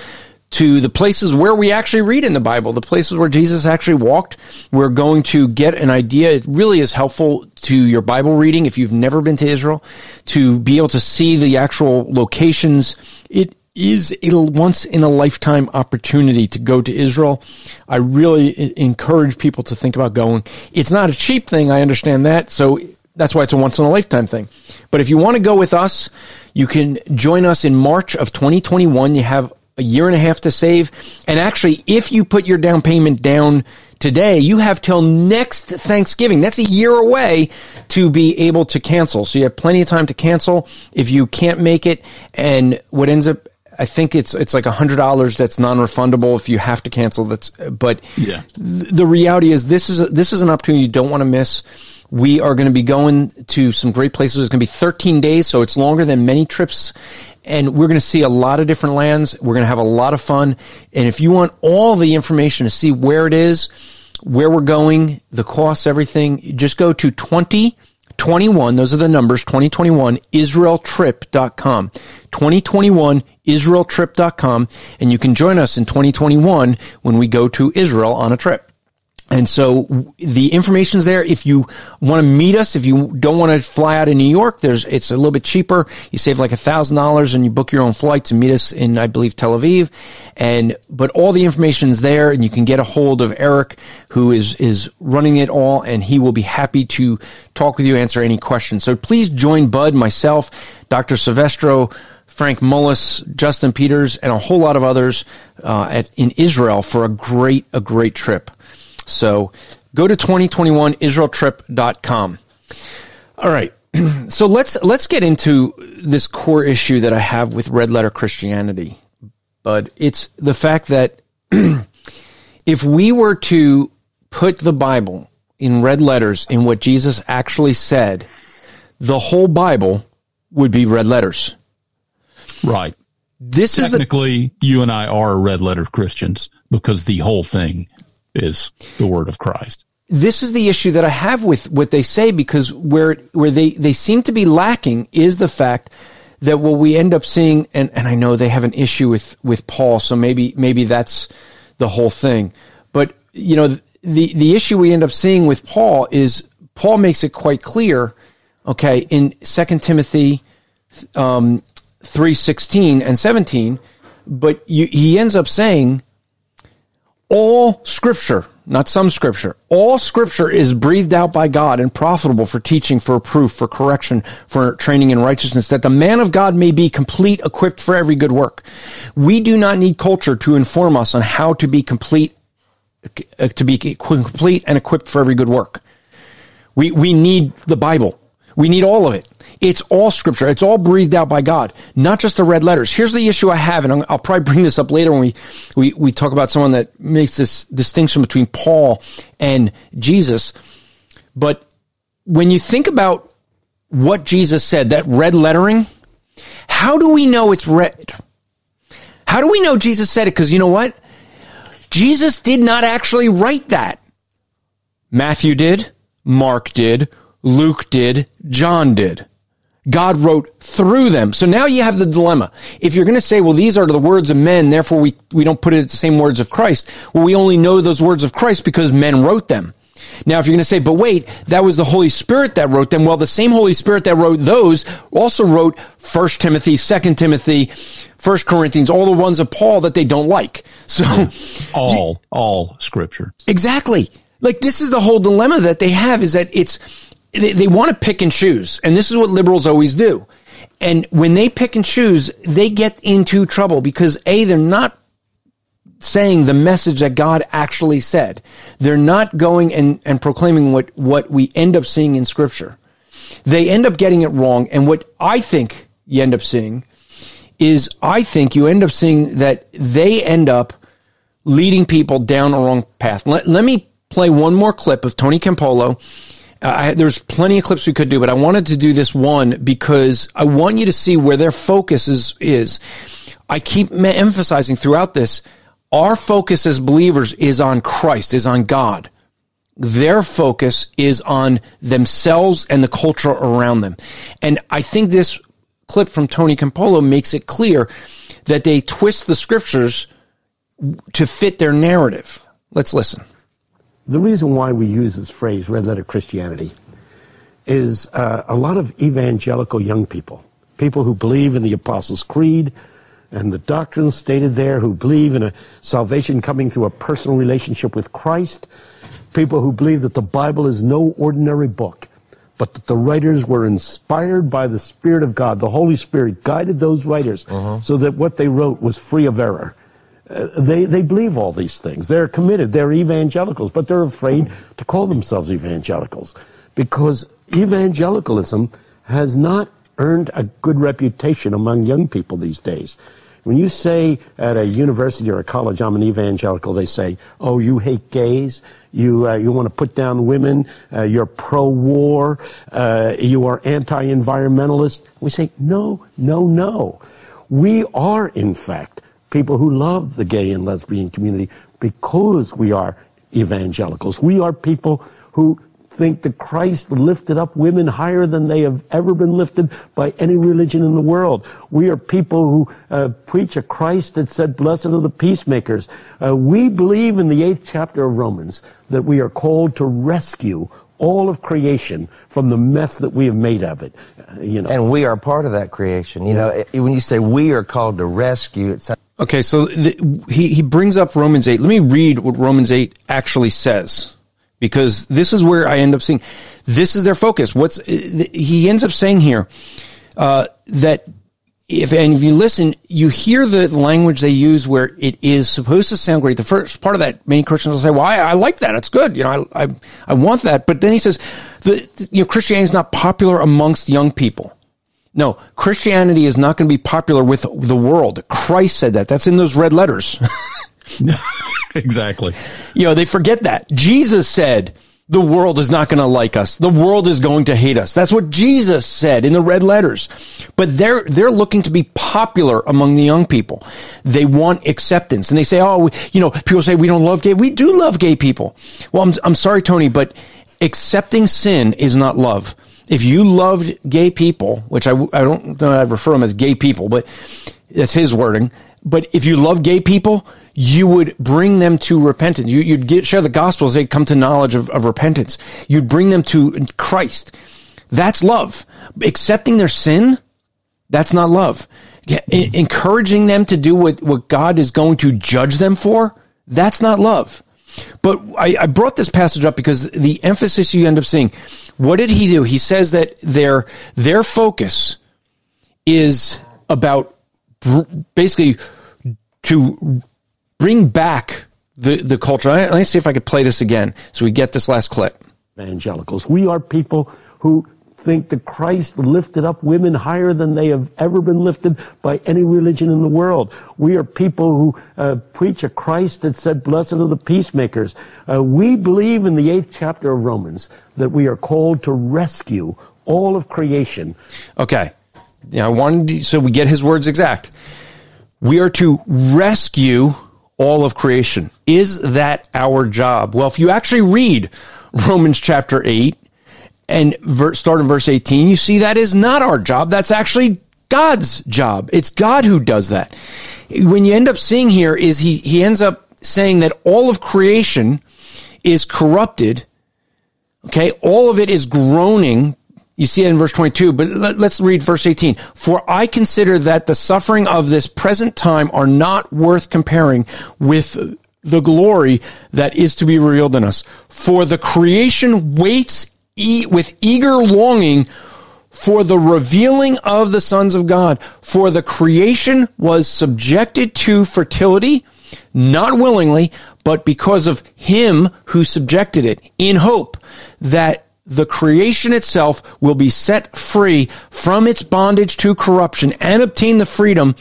to the places where we actually read in the Bible, the places where Jesus actually walked. We're going to get an idea. It really is helpful to your Bible reading if you've never been to Israel to be able to see the actual locations. It is a once in a lifetime opportunity to go to Israel. I really encourage people to think about going. It's not a cheap thing. I understand that. So that's why it's a once in a lifetime thing. But if you want to go with us, you can join us in March of 2021. You have a year and a half to save. And actually, if you put your down payment down today, you have till next Thanksgiving. That's a year away to be able to cancel. So you have plenty of time to cancel if you can't make it. And what ends up I think it's it's like a hundred dollars that's non-refundable if you have to cancel. That's but yeah. Th- the reality is this is a, this is an opportunity you don't want to miss. We are going to be going to some great places. It's going to be 13 days, so it's longer than many trips. And we're going to see a lot of different lands. We're going to have a lot of fun. And if you want all the information to see where it is, where we're going, the costs, everything, just go to 2021. Those are the numbers, 2021 israeltrip.com. 2021 israeltrip.com. And you can join us in 2021 when we go to Israel on a trip. And so the information's there. If you want to meet us, if you don't want to fly out of New York, there's, it's a little bit cheaper. You save like a thousand dollars and you book your own flight to meet us in, I believe, Tel Aviv. And, but all the information's there and you can get a hold of Eric, who is, is running it all and he will be happy to talk with you, answer any questions. So please join Bud, myself, Dr. Silvestro, Frank Mullis, Justin Peters, and a whole lot of others, uh, at, in Israel for a great, a great trip. So go to 2021israeltrip.com. All right. So let's let's get into this core issue that I have with red letter Christianity. But it's the fact that if we were to put the Bible in red letters in what Jesus actually said, the whole Bible would be red letters. Right. This technically is the, you and I are red letter Christians because the whole thing is the word of Christ. This is the issue that I have with what they say because where where they, they seem to be lacking is the fact that what we end up seeing and, and I know they have an issue with, with Paul, so maybe maybe that's the whole thing. But you know, the the issue we end up seeing with Paul is Paul makes it quite clear, okay, in Second Timothy um, three sixteen and seventeen, but you, he ends up saying all scripture, not some scripture, all scripture is breathed out by God and profitable for teaching, for proof, for correction, for training in righteousness, that the man of God may be complete, equipped for every good work. We do not need culture to inform us on how to be complete, uh, to be complete and equipped for every good work. We, we need the Bible. We need all of it. It's all scripture. It's all breathed out by God, not just the red letters. Here's the issue I have, and I'll probably bring this up later when we, we, we talk about someone that makes this distinction between Paul and Jesus. But when you think about what Jesus said, that red lettering, how do we know it's red? How do we know Jesus said it? Because you know what? Jesus did not actually write that. Matthew did, Mark did, Luke did, John did. God wrote through them. So now you have the dilemma. If you're going to say, well, these are the words of men, therefore we, we don't put it at the same words of Christ. Well, we only know those words of Christ because men wrote them. Now, if you're going to say, but wait, that was the Holy Spirit that wrote them. Well, the same Holy Spirit that wrote those also wrote First Timothy, Second Timothy, First Corinthians, all the ones of Paul that they don't like. So hmm. all, all scripture. Exactly. Like this is the whole dilemma that they have is that it's, they, they want to pick and choose. And this is what liberals always do. And when they pick and choose, they get into trouble because A, they're not saying the message that God actually said. They're not going and, and proclaiming what, what we end up seeing in scripture. They end up getting it wrong. And what I think you end up seeing is I think you end up seeing that they end up leading people down a wrong path. Let, let me play one more clip of Tony Campolo I, there's plenty of clips we could do, but I wanted to do this one because I want you to see where their focus is. is. I keep emphasizing throughout this, our focus as believers is on Christ, is on God. Their focus is on themselves and the culture around them. And I think this clip from Tony Campolo makes it clear that they twist the scriptures to fit their narrative. Let's listen the reason why we use this phrase, red letter Christianity, is uh, a lot of evangelical young people, people who believe in the Apostles' Creed, and the doctrines stated there who believe in a salvation coming through a personal relationship with Christ, people who believe that the Bible is no ordinary book, but that the writers were inspired by the Spirit of God. The Holy Spirit guided those writers so that what they wrote was free of error. They, they believe all these things. They're committed. They're evangelicals, but they're afraid to call themselves evangelicals because evangelicalism has not earned a good reputation among young people these days. When you say at a university or a college, I'm an evangelical, they say, oh, you hate gays, you, uh, you want to put down women, uh, you're pro-war, uh, you are anti-environmentalist. We say, no, no, no. We are, in fact, people who love the gay and lesbian community because we are evangelicals. We are people who think that Christ lifted up women higher than they have ever been lifted by any religion in the world. We are people who uh, preach a Christ that said, blessed are the peacemakers. Uh, we believe in the eighth chapter of Romans that we are called to rescue all of creation from the mess that we have made of it. Uh, you know, and we are part of that creation. You know, when you say we are called to rescue, it's Okay, so the, he, he brings up Romans 8. Let me read what Romans 8 actually says because this is where I end up seeing this is their focus. What's he ends up saying here uh, that if and if you listen, you hear the language they use where it is supposed to sound great. The first part of that, many Christians will say, "Well, I, I like that. It's good. You know, I, I I want that." But then he says, "The you know Christianity is not popular amongst young people." No, Christianity is not going to be popular with the world. Christ said that. That's in those red letters. exactly. You know, they forget that. Jesus said, the world is not going to like us. The world is going to hate us. That's what Jesus said in the red letters. But they're, they're looking to be popular among the young people. They want acceptance. And they say, oh, you know, people say we don't love gay. We do love gay people. Well, I'm, I'm sorry, Tony, but accepting sin is not love. If you loved gay people, which I, I don't know I refer them as gay people, but that's his wording. But if you love gay people, you would bring them to repentance. You, would get, share the gospel as they come to knowledge of, of repentance. You'd bring them to Christ. That's love. Accepting their sin, that's not love. encouraging them to do what, what God is going to judge them for, that's not love. But I, I brought this passage up because the emphasis you end up seeing, what did he do? He says that their, their focus is about basically to bring back the, the culture. Let me see if I could play this again so we get this last clip. Evangelicals. We are people who think that Christ lifted up women higher than they have ever been lifted by any religion in the world. We are people who uh, preach a Christ that said, blessed are the peacemakers. Uh, we believe in the eighth chapter of Romans that we are called to rescue all of creation. Okay. Yeah, I wanted so we get his words exact. We are to rescue all of creation. Is that our job? Well, if you actually read Romans chapter 8 and start in verse 18, you see that is not our job. That's actually God's job. It's God who does that. When you end up seeing here is he, he ends up saying that all of creation is corrupted. Okay. All of it is groaning you see it in verse 22, but let, us read verse 18. For I consider that the suffering of this present time are not worth comparing with the glory that is to be revealed in us. For the creation waits e- with eager longing for the revealing of the sons of God. For the creation was subjected to fertility, not willingly, but because of him who subjected it in hope that the creation itself will be set free from its bondage to corruption and obtain the freedom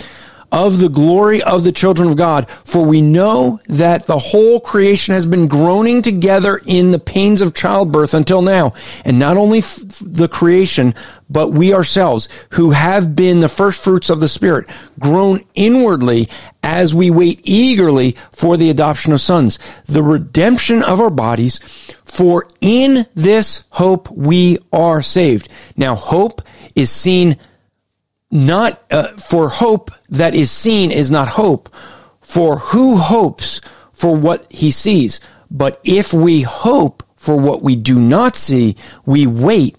of the glory of the children of God. For we know that the whole creation has been groaning together in the pains of childbirth until now. And not only f- the creation, but we ourselves who have been the first fruits of the Spirit, groan inwardly as we wait eagerly for the adoption of sons, the redemption of our bodies. For in this hope we are saved. Now hope is seen not uh, for hope that is seen is not hope for who hopes for what he sees but if we hope for what we do not see we wait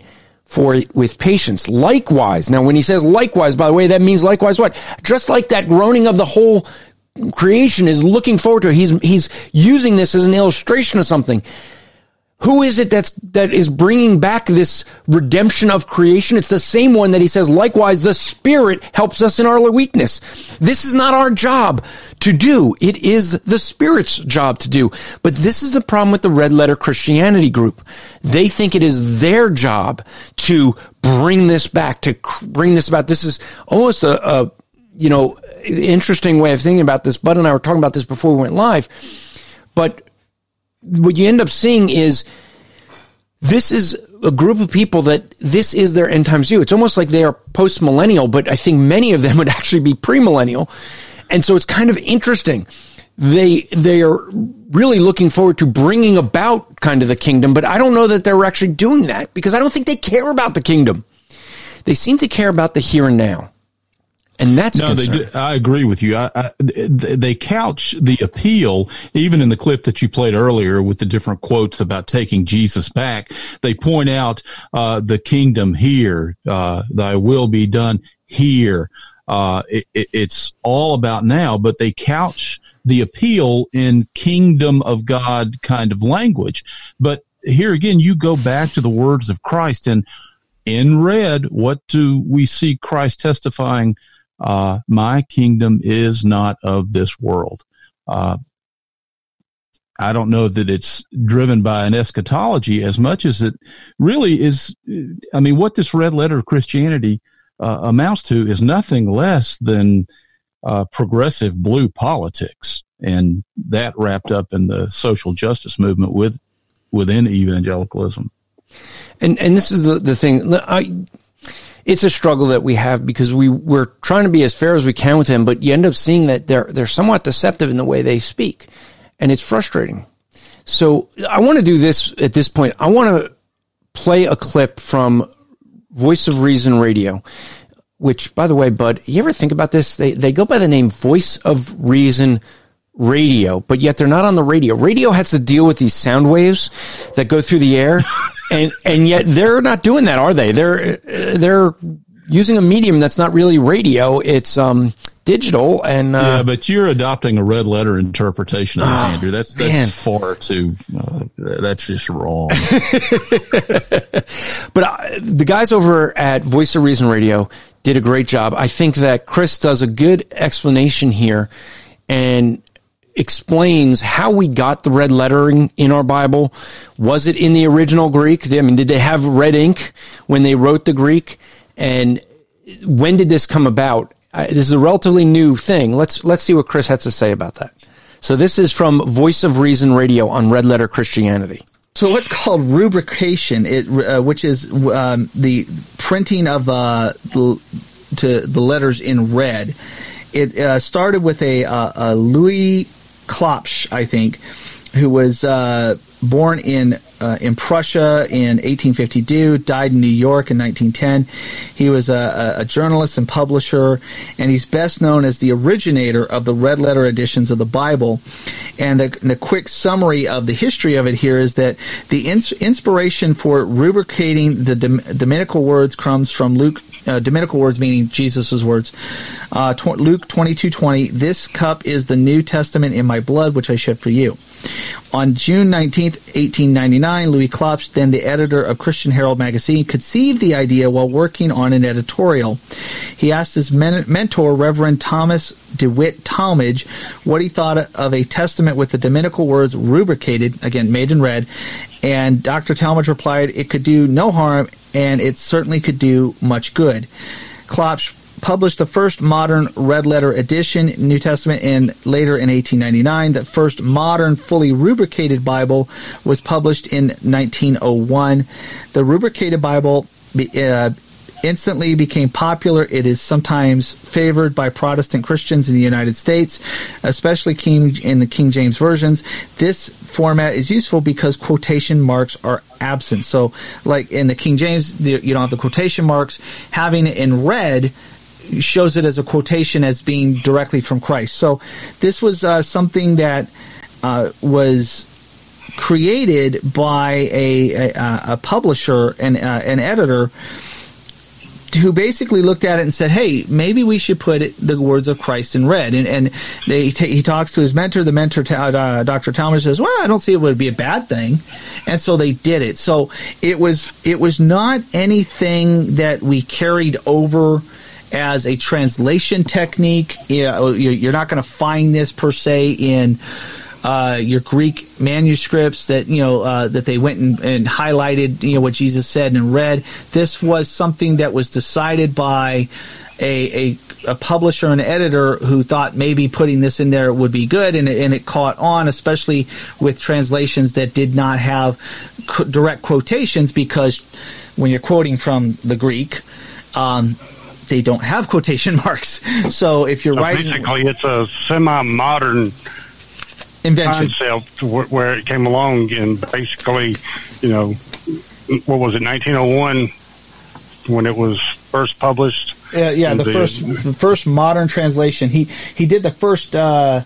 for it with patience. Likewise. Now, when he says likewise, by the way, that means likewise what? Just like that groaning of the whole creation is looking forward to it. He's, he's using this as an illustration of something. Who is it that's, that is bringing back this redemption of creation? It's the same one that he says, likewise, the Spirit helps us in our weakness. This is not our job to do. It is the Spirit's job to do. But this is the problem with the red letter Christianity group. They think it is their job to bring this back, to bring this about. This is almost a, a you know, interesting way of thinking about this. Bud and I were talking about this before we went live. But what you end up seeing is this is a group of people that this is their end times view. It's almost like they are post millennial, but I think many of them would actually be premillennial. And so it's kind of interesting. They, they are really looking forward to bringing about kind of the kingdom, but I don't know that they're actually doing that because I don't think they care about the kingdom. They seem to care about the here and now. And that's no, they do, I agree with you. I, I, they couch the appeal, even in the clip that you played earlier with the different quotes about taking Jesus back. They point out uh, the kingdom here, uh, thy will be done here. Uh, it, it, it's all about now, but they couch the appeal in kingdom of God kind of language. But here again, you go back to the words of Christ and in red, what do we see Christ testifying uh, my kingdom is not of this world. Uh, I don't know that it's driven by an eschatology as much as it really is. I mean, what this red letter of Christianity uh, amounts to is nothing less than uh, progressive blue politics, and that wrapped up in the social justice movement with within evangelicalism. And and this is the the thing. I it's a struggle that we have because we we're trying to be as fair as we can with him, but you end up seeing that they're they're somewhat deceptive in the way they speak, and it's frustrating. So I want to do this at this point. I want to play a clip from Voice of Reason Radio, which, by the way, Bud, you ever think about this? They they go by the name Voice of Reason radio, but yet they're not on the radio. Radio has to deal with these sound waves that go through the air, and and yet they're not doing that, are they? They're they're using a medium that's not really radio. It's um digital and uh, yeah, but you're adopting a red letter interpretation of this, oh, Andrew. That's that's man. far too. Uh, that's just wrong. but uh, the guys over at Voice of Reason Radio did a great job. I think that Chris does a good explanation here, and explains how we got the red lettering in our Bible. Was it in the original Greek? I mean, did they have red ink when they wrote the Greek? And when did this come about? This is a relatively new thing. Let's let's see what Chris has to say about that. So this is from Voice of Reason Radio on Red Letter Christianity. So what's called rubrication, it, uh, which is um, the printing of uh, the, to the letters in red. It uh, started with a, uh, a Louis Klopsch, I think, who was uh, born in uh, in Prussia in 1852, died in New York in 1910. He was a, a, journalist and publisher, and he's best known as the originator of the red letter editions of the Bible. And the, the quick summary of the history of it here is that the ins- inspiration for rubricating the Dominical words comes from Luke uh, Dominical words meaning Jesus' words. Uh, tw- Luke 22 20, this cup is the New Testament in my blood, which I shed for you. On June 19, 1899, Louis Klopsch, then the editor of Christian Herald magazine, conceived the idea while working on an editorial. He asked his men- mentor, Reverend Thomas DeWitt Talmage, what he thought of a testament with the Dominical words rubricated, again, made in red, and Dr. Talmage replied, it could do no harm, and it certainly could do much good. Klopsch published the first modern red letter edition New Testament in later in 1899. The first modern fully rubricated Bible was published in 1901. The rubricated Bible uh, instantly became popular. It is sometimes favored by Protestant Christians in the United States, especially King in the King James versions. This format is useful because quotation marks are absent. So, like in the King James, you don't have the quotation marks. Having it in red shows it as a quotation as being directly from Christ. So this was uh, something that uh, was created by a, a, a publisher and uh, an editor who basically looked at it and said, "Hey, maybe we should put it, the words of Christ in red." And and they t- he talks to his mentor. The mentor, uh, Dr. Talmage, says, "Well, I don't see it would be a bad thing," and so they did it. So it was it was not anything that we carried over as a translation technique. You're not going to find this per se in uh, your Greek manuscripts that you know uh, that they went and, and, highlighted you know what Jesus said and read. This was something that was decided by a, a, a publisher and editor who thought maybe putting this in there would be good, and it, and it caught on, especially with translations that did not have co- direct quotations because when you're quoting from the Greek. Um, they don't have quotation marks. So if you're so writing, basically, it's a semi-modern invention concept where it came along and basically, you know, what was it, 1901 when it was first published? Yeah, yeah, the, the first the first modern translation. He he did the first uh,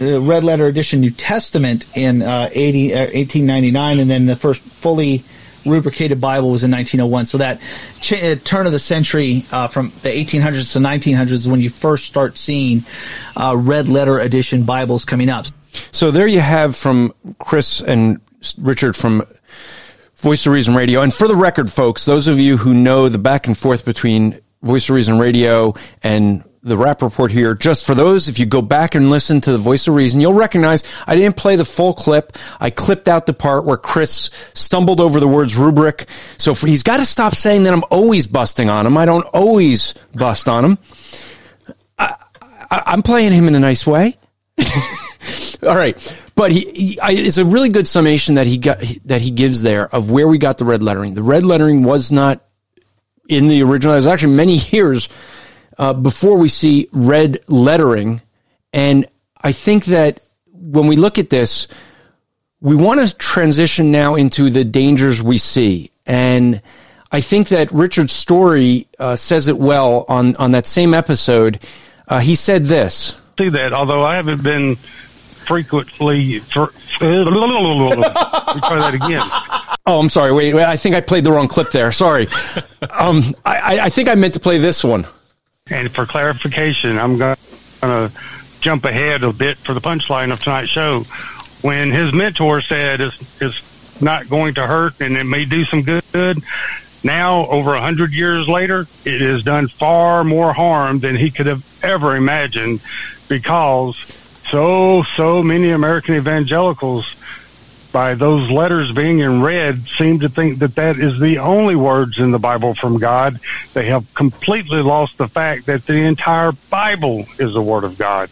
uh, red letter edition New Testament in uh, 80, 1899, uh, and then the first fully rubricated Bible was in 1901. So that ch- uh, turn of the century uh, from the 1800s to 1900s is when you first start seeing uh, red letter edition Bibles coming up. So there you have from Chris and Richard from Voice of Reason Radio. And for the record, folks, those of you who know the back and forth between Voice of Reason Radio and the rap report here, just for those, if you go back and listen to the voice of reason, you'll recognize I didn't play the full clip. I clipped out the part where Chris stumbled over the words rubric. So for, he's got to stop saying that I'm always busting on him. I don't always bust on him. I, am playing him in a nice way. All right. But he, he I, it's a really good summation that he got, that he gives there of where we got the red lettering. The red lettering was not in the original. It was actually many years uh, before we see red lettering. And I think that when we look at this, we want to transition now into the dangers we see. And I think that Richard Story uh, says it well on, on that same episode. Uh, he said this. See that, although I haven't been frequently. For, try that again. Oh, I'm sorry. Wait, wait, I think I played the wrong clip there. Sorry. Um, I, I think I meant to play this one. And for clarification, I'm going to jump ahead a bit for the punchline of tonight's show. When his mentor said it's, it's not going to hurt and it may do some good, now over a hundred years later, it has done far more harm than he could have ever imagined because so, so many American evangelicals by those letters being in red seem to think that that is the only words in the Bible from God. They have completely lost the fact that the entire Bible is the Word of God.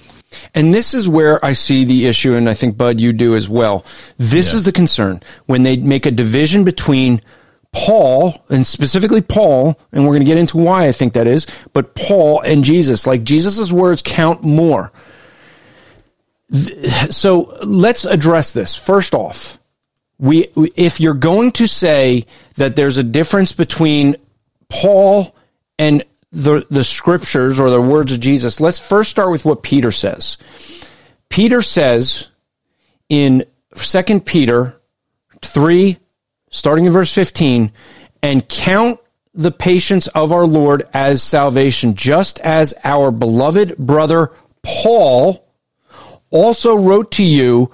And this is where I see the issue, and I think, Bud, you do as well. This yeah. is the concern when they make a division between Paul, and specifically Paul, and we're going to get into why I think that is, but Paul and Jesus. Like Jesus' words count more so let's address this. First off, we, if you're going to say that there's a difference between Paul and the, the scriptures or the words of Jesus, let's first start with what Peter says. Peter says in 2 Peter 3, starting in verse 15, and count the patience of our Lord as salvation, just as our beloved brother Paul also wrote to you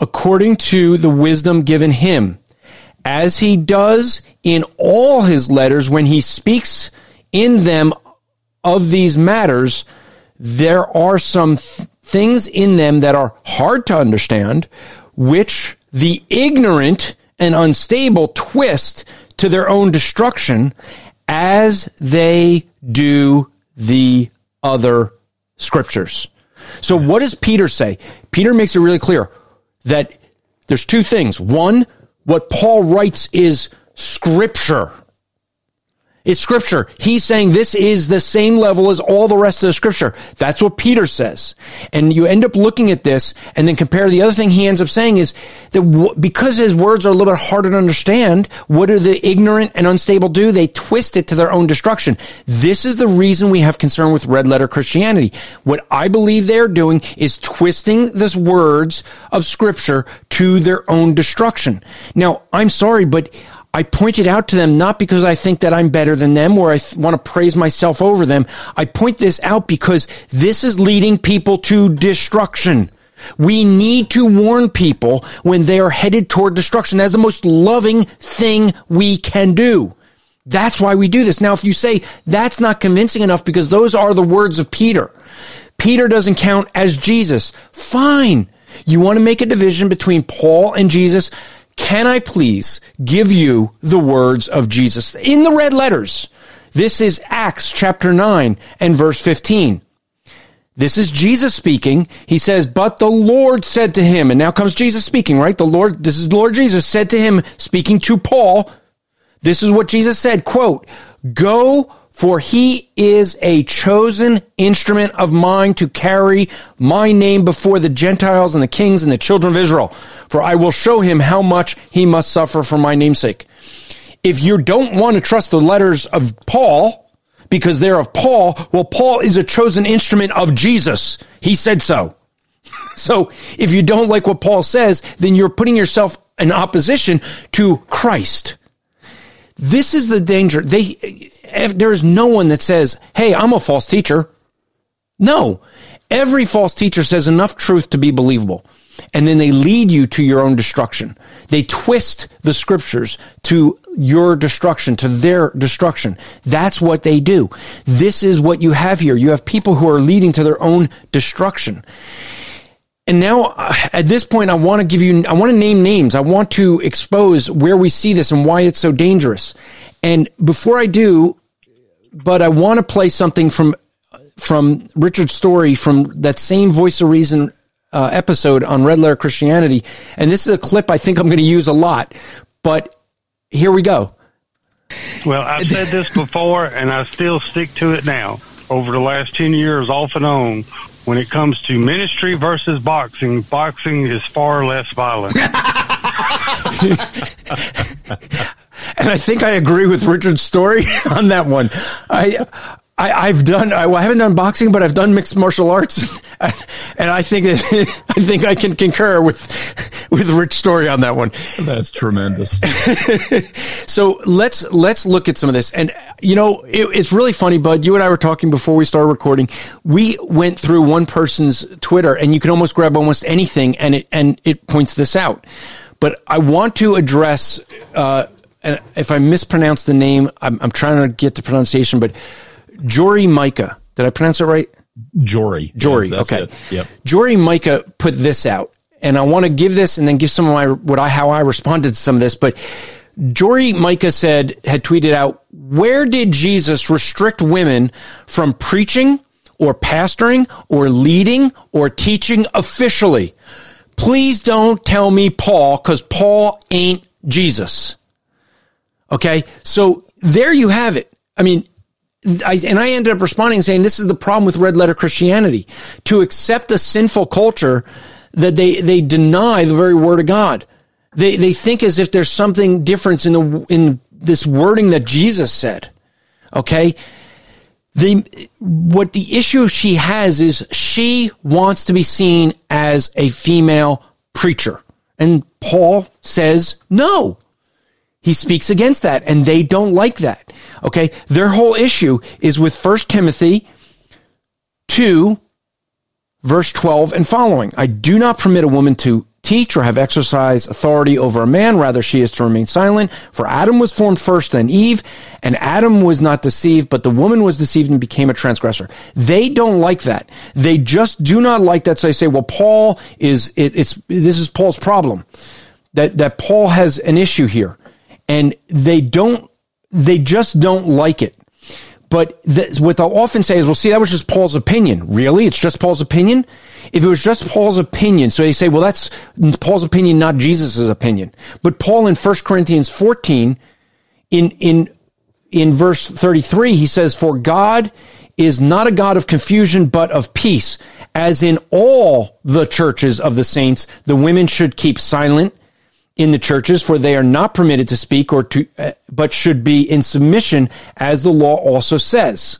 according to the wisdom given him, as he does in all his letters when he speaks in them of these matters, there are some th- things in them that are hard to understand, which the ignorant and unstable twist to their own destruction as they do the other scriptures. So what does Peter say? Peter makes it really clear that there's two things. One, what Paul writes is scripture. It's scripture. He's saying this is the same level as all the rest of the scripture. That's what Peter says. And you end up looking at this and then compare the other thing he ends up saying is that w- because his words are a little bit harder to understand, what do the ignorant and unstable do? They twist it to their own destruction. This is the reason we have concern with red letter Christianity. What I believe they're doing is twisting the words of scripture to their own destruction. Now, I'm sorry, but I point it out to them not because I think that I'm better than them or I th- want to praise myself over them. I point this out because this is leading people to destruction. We need to warn people when they are headed toward destruction. That's the most loving thing we can do. That's why we do this. Now, if you say that's not convincing enough because those are the words of Peter, Peter doesn't count as Jesus. Fine. You want to make a division between Paul and Jesus? Can I please give you the words of Jesus in the red letters? This is Acts chapter 9 and verse 15. This is Jesus speaking. He says, but the Lord said to him, and now comes Jesus speaking, right? The Lord, this is Lord Jesus said to him, speaking to Paul. This is what Jesus said, quote, go for he is a chosen instrument of mine to carry my name before the Gentiles and the kings and the children of Israel. For I will show him how much he must suffer for my namesake. If you don't want to trust the letters of Paul, because they're of Paul, well, Paul is a chosen instrument of Jesus. He said so. So if you don't like what Paul says, then you're putting yourself in opposition to Christ. This is the danger. They, there is no one that says, Hey, I'm a false teacher. No, every false teacher says enough truth to be believable. And then they lead you to your own destruction. They twist the scriptures to your destruction, to their destruction. That's what they do. This is what you have here. You have people who are leading to their own destruction. And now uh, at this point, I want to give you, I want to name names. I want to expose where we see this and why it's so dangerous. And before I do, but I want to play something from, from Richard's story from that same Voice of Reason uh, episode on Red Letter Christianity. And this is a clip I think I'm going to use a lot, but here we go. Well, I've said this before and I still stick to it now. Over the last 10 years, off and on, when it comes to ministry versus boxing, boxing is far less violent. and I think I agree with Richard's story on that one. I, I have done. I, I, haven't done boxing, but I've done mixed martial arts, and I think I think I can concur with with Rich's story on that one. That's tremendous. so let's let's look at some of this, and you know it, it's really funny, Bud. You and I were talking before we started recording. We went through one person's Twitter, and you can almost grab almost anything, and it and it points this out. But I want to address, uh, and if I mispronounce the name, I'm, I'm trying to get the pronunciation, but Jory Micah. Did I pronounce it right? Jory. Jory. Yeah, okay. It. Yep. Jory Micah put this out, and I want to give this and then give some of my what I how I responded to some of this. But Jory Micah said had tweeted out, "Where did Jesus restrict women from preaching or pastoring or leading or teaching officially? Please don't tell me Paul, because Paul ain't Jesus." Okay, so there you have it. I mean, I, and I ended up responding saying, this is the problem with red letter Christianity. To accept a sinful culture that they, they deny the very word of God. They, they think as if there's something different in the, in this wording that Jesus said. Okay. The, what the issue she has is she wants to be seen as a female preacher. And Paul says no. He speaks against that and they don't like that. Okay. Their whole issue is with First Timothy 2 verse 12 and following. I do not permit a woman to teach or have exercise authority over a man. Rather, she is to remain silent. For Adam was formed first, then Eve, and Adam was not deceived, but the woman was deceived and became a transgressor. They don't like that. They just do not like that. So they say, well, Paul is, it, it's, this is Paul's problem. That, that Paul has an issue here. And they don't, they just don't like it. But what they'll often say is, well, see, that was just Paul's opinion. Really? It's just Paul's opinion? If it was just Paul's opinion, so they say, well, that's Paul's opinion, not Jesus' opinion. But Paul in 1 Corinthians 14, in, in, in verse 33, he says, For God is not a God of confusion, but of peace. As in all the churches of the saints, the women should keep silent in the churches, for they are not permitted to speak or to, uh, but should be in submission, as the law also says.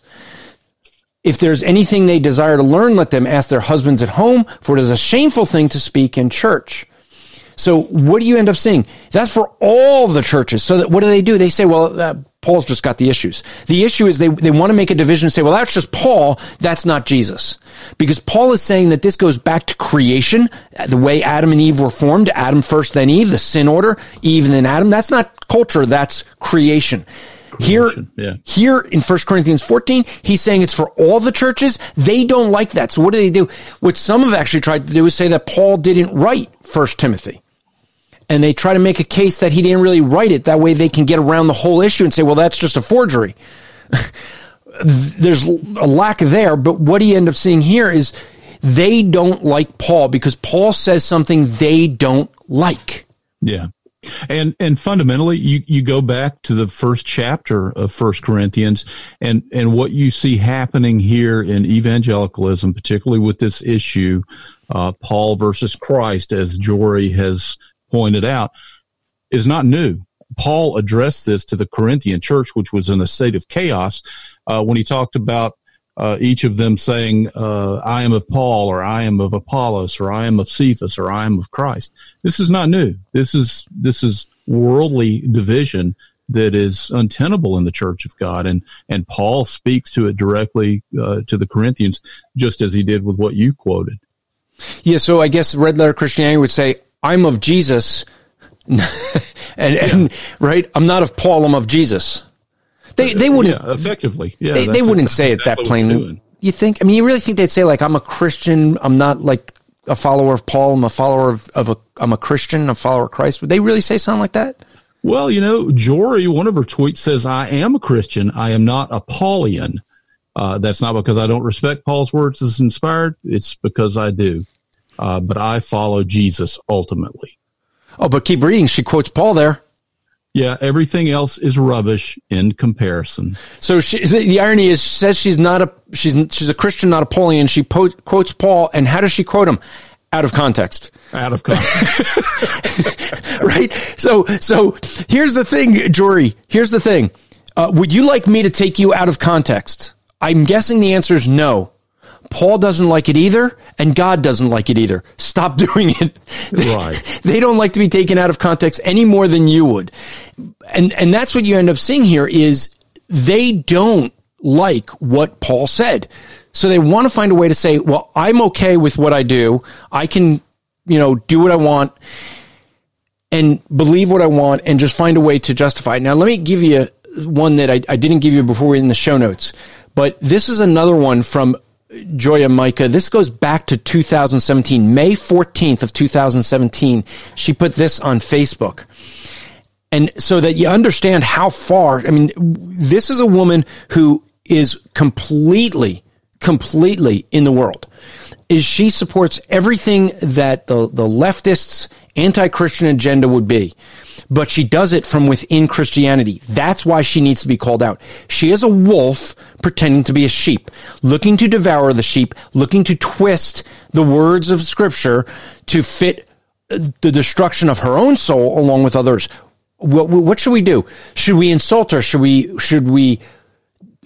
If there's anything they desire to learn, let them ask their husbands at home, for it is a shameful thing to speak in church. So what do you end up seeing? That's for all the churches. So that what do they do? They say, well, uh, Paul's just got the issues. The issue is they, they want to make a division and say, well, that's just Paul. That's not Jesus. Because Paul is saying that this goes back to creation, the way Adam and Eve were formed. Adam first, then Eve, the sin order, Eve and then Adam. That's not culture. That's creation. Here, yeah. here in 1 Corinthians 14, he's saying it's for all the churches. They don't like that. So what do they do? What some have actually tried to do is say that Paul didn't write 1 Timothy and they try to make a case that he didn't really write it. That way they can get around the whole issue and say, well, that's just a forgery. There's a lack there, but what you end up seeing here is they don't like Paul because Paul says something they don't like. Yeah. And and fundamentally you, you go back to the first chapter of First Corinthians and, and what you see happening here in evangelicalism, particularly with this issue, uh, Paul versus Christ, as Jory has pointed out, is not new. Paul addressed this to the Corinthian church, which was in a state of chaos, uh, when he talked about uh, each of them saying, uh, I am of Paul, or I am of Apollos, or I am of Cephas, or I am of Christ. This is not new. This is, this is worldly division that is untenable in the church of God. And, and Paul speaks to it directly uh, to the Corinthians, just as he did with what you quoted. Yeah. So I guess red letter Christianity would say, I'm of Jesus. and, and right, I'm not of Paul, I'm of Jesus. They, they wouldn't, yeah, effectively. Yeah. They, they wouldn't say it that plainly. You think, I mean, you really think they'd say like, I'm a Christian. I'm not like a follower of Paul. I'm a follower of, of a, I'm a Christian, a follower of Christ. Would they really say something like that? Well, you know, Jory, one of her tweets says, I am a Christian. I am not a Paulian. Uh, that's not because I don't respect Paul's words as inspired. It's because I do uh, but I follow Jesus ultimately. Oh, but keep reading. She quotes Paul there. Yeah, everything else is rubbish in comparison. So she, the irony is, she says she's not a she's she's a Christian, not a Paulian. She po- quotes Paul, and how does she quote him? Out of context. Out of context. right. So so here's the thing, Jory. Here's the thing. Uh, would you like me to take you out of context? I'm guessing the answer is no. Paul doesn't like it either, and God doesn't like it either. Stop doing it. Right. they don't like to be taken out of context any more than you would. And, and that's what you end up seeing here is they don't like what Paul said. So they want to find a way to say, well, I'm okay with what I do. I can, you know, do what I want and believe what I want and just find a way to justify it. Now, let me give you one that I, I didn't give you before in the show notes, but this is another one from Joya Micah. This goes back to 2017, May 14th of 2017. She put this on Facebook. And so that you understand how far, I mean, this is a woman who is completely, completely in the world. Is she supports everything that the, the leftists anti-Christian agenda would be but she does it from within Christianity. That's why she needs to be called out. She is a wolf pretending to be a sheep, looking to devour the sheep, looking to twist the words of scripture to fit the destruction of her own soul along with others. What, what should we do? Should we insult her? Should we, should we,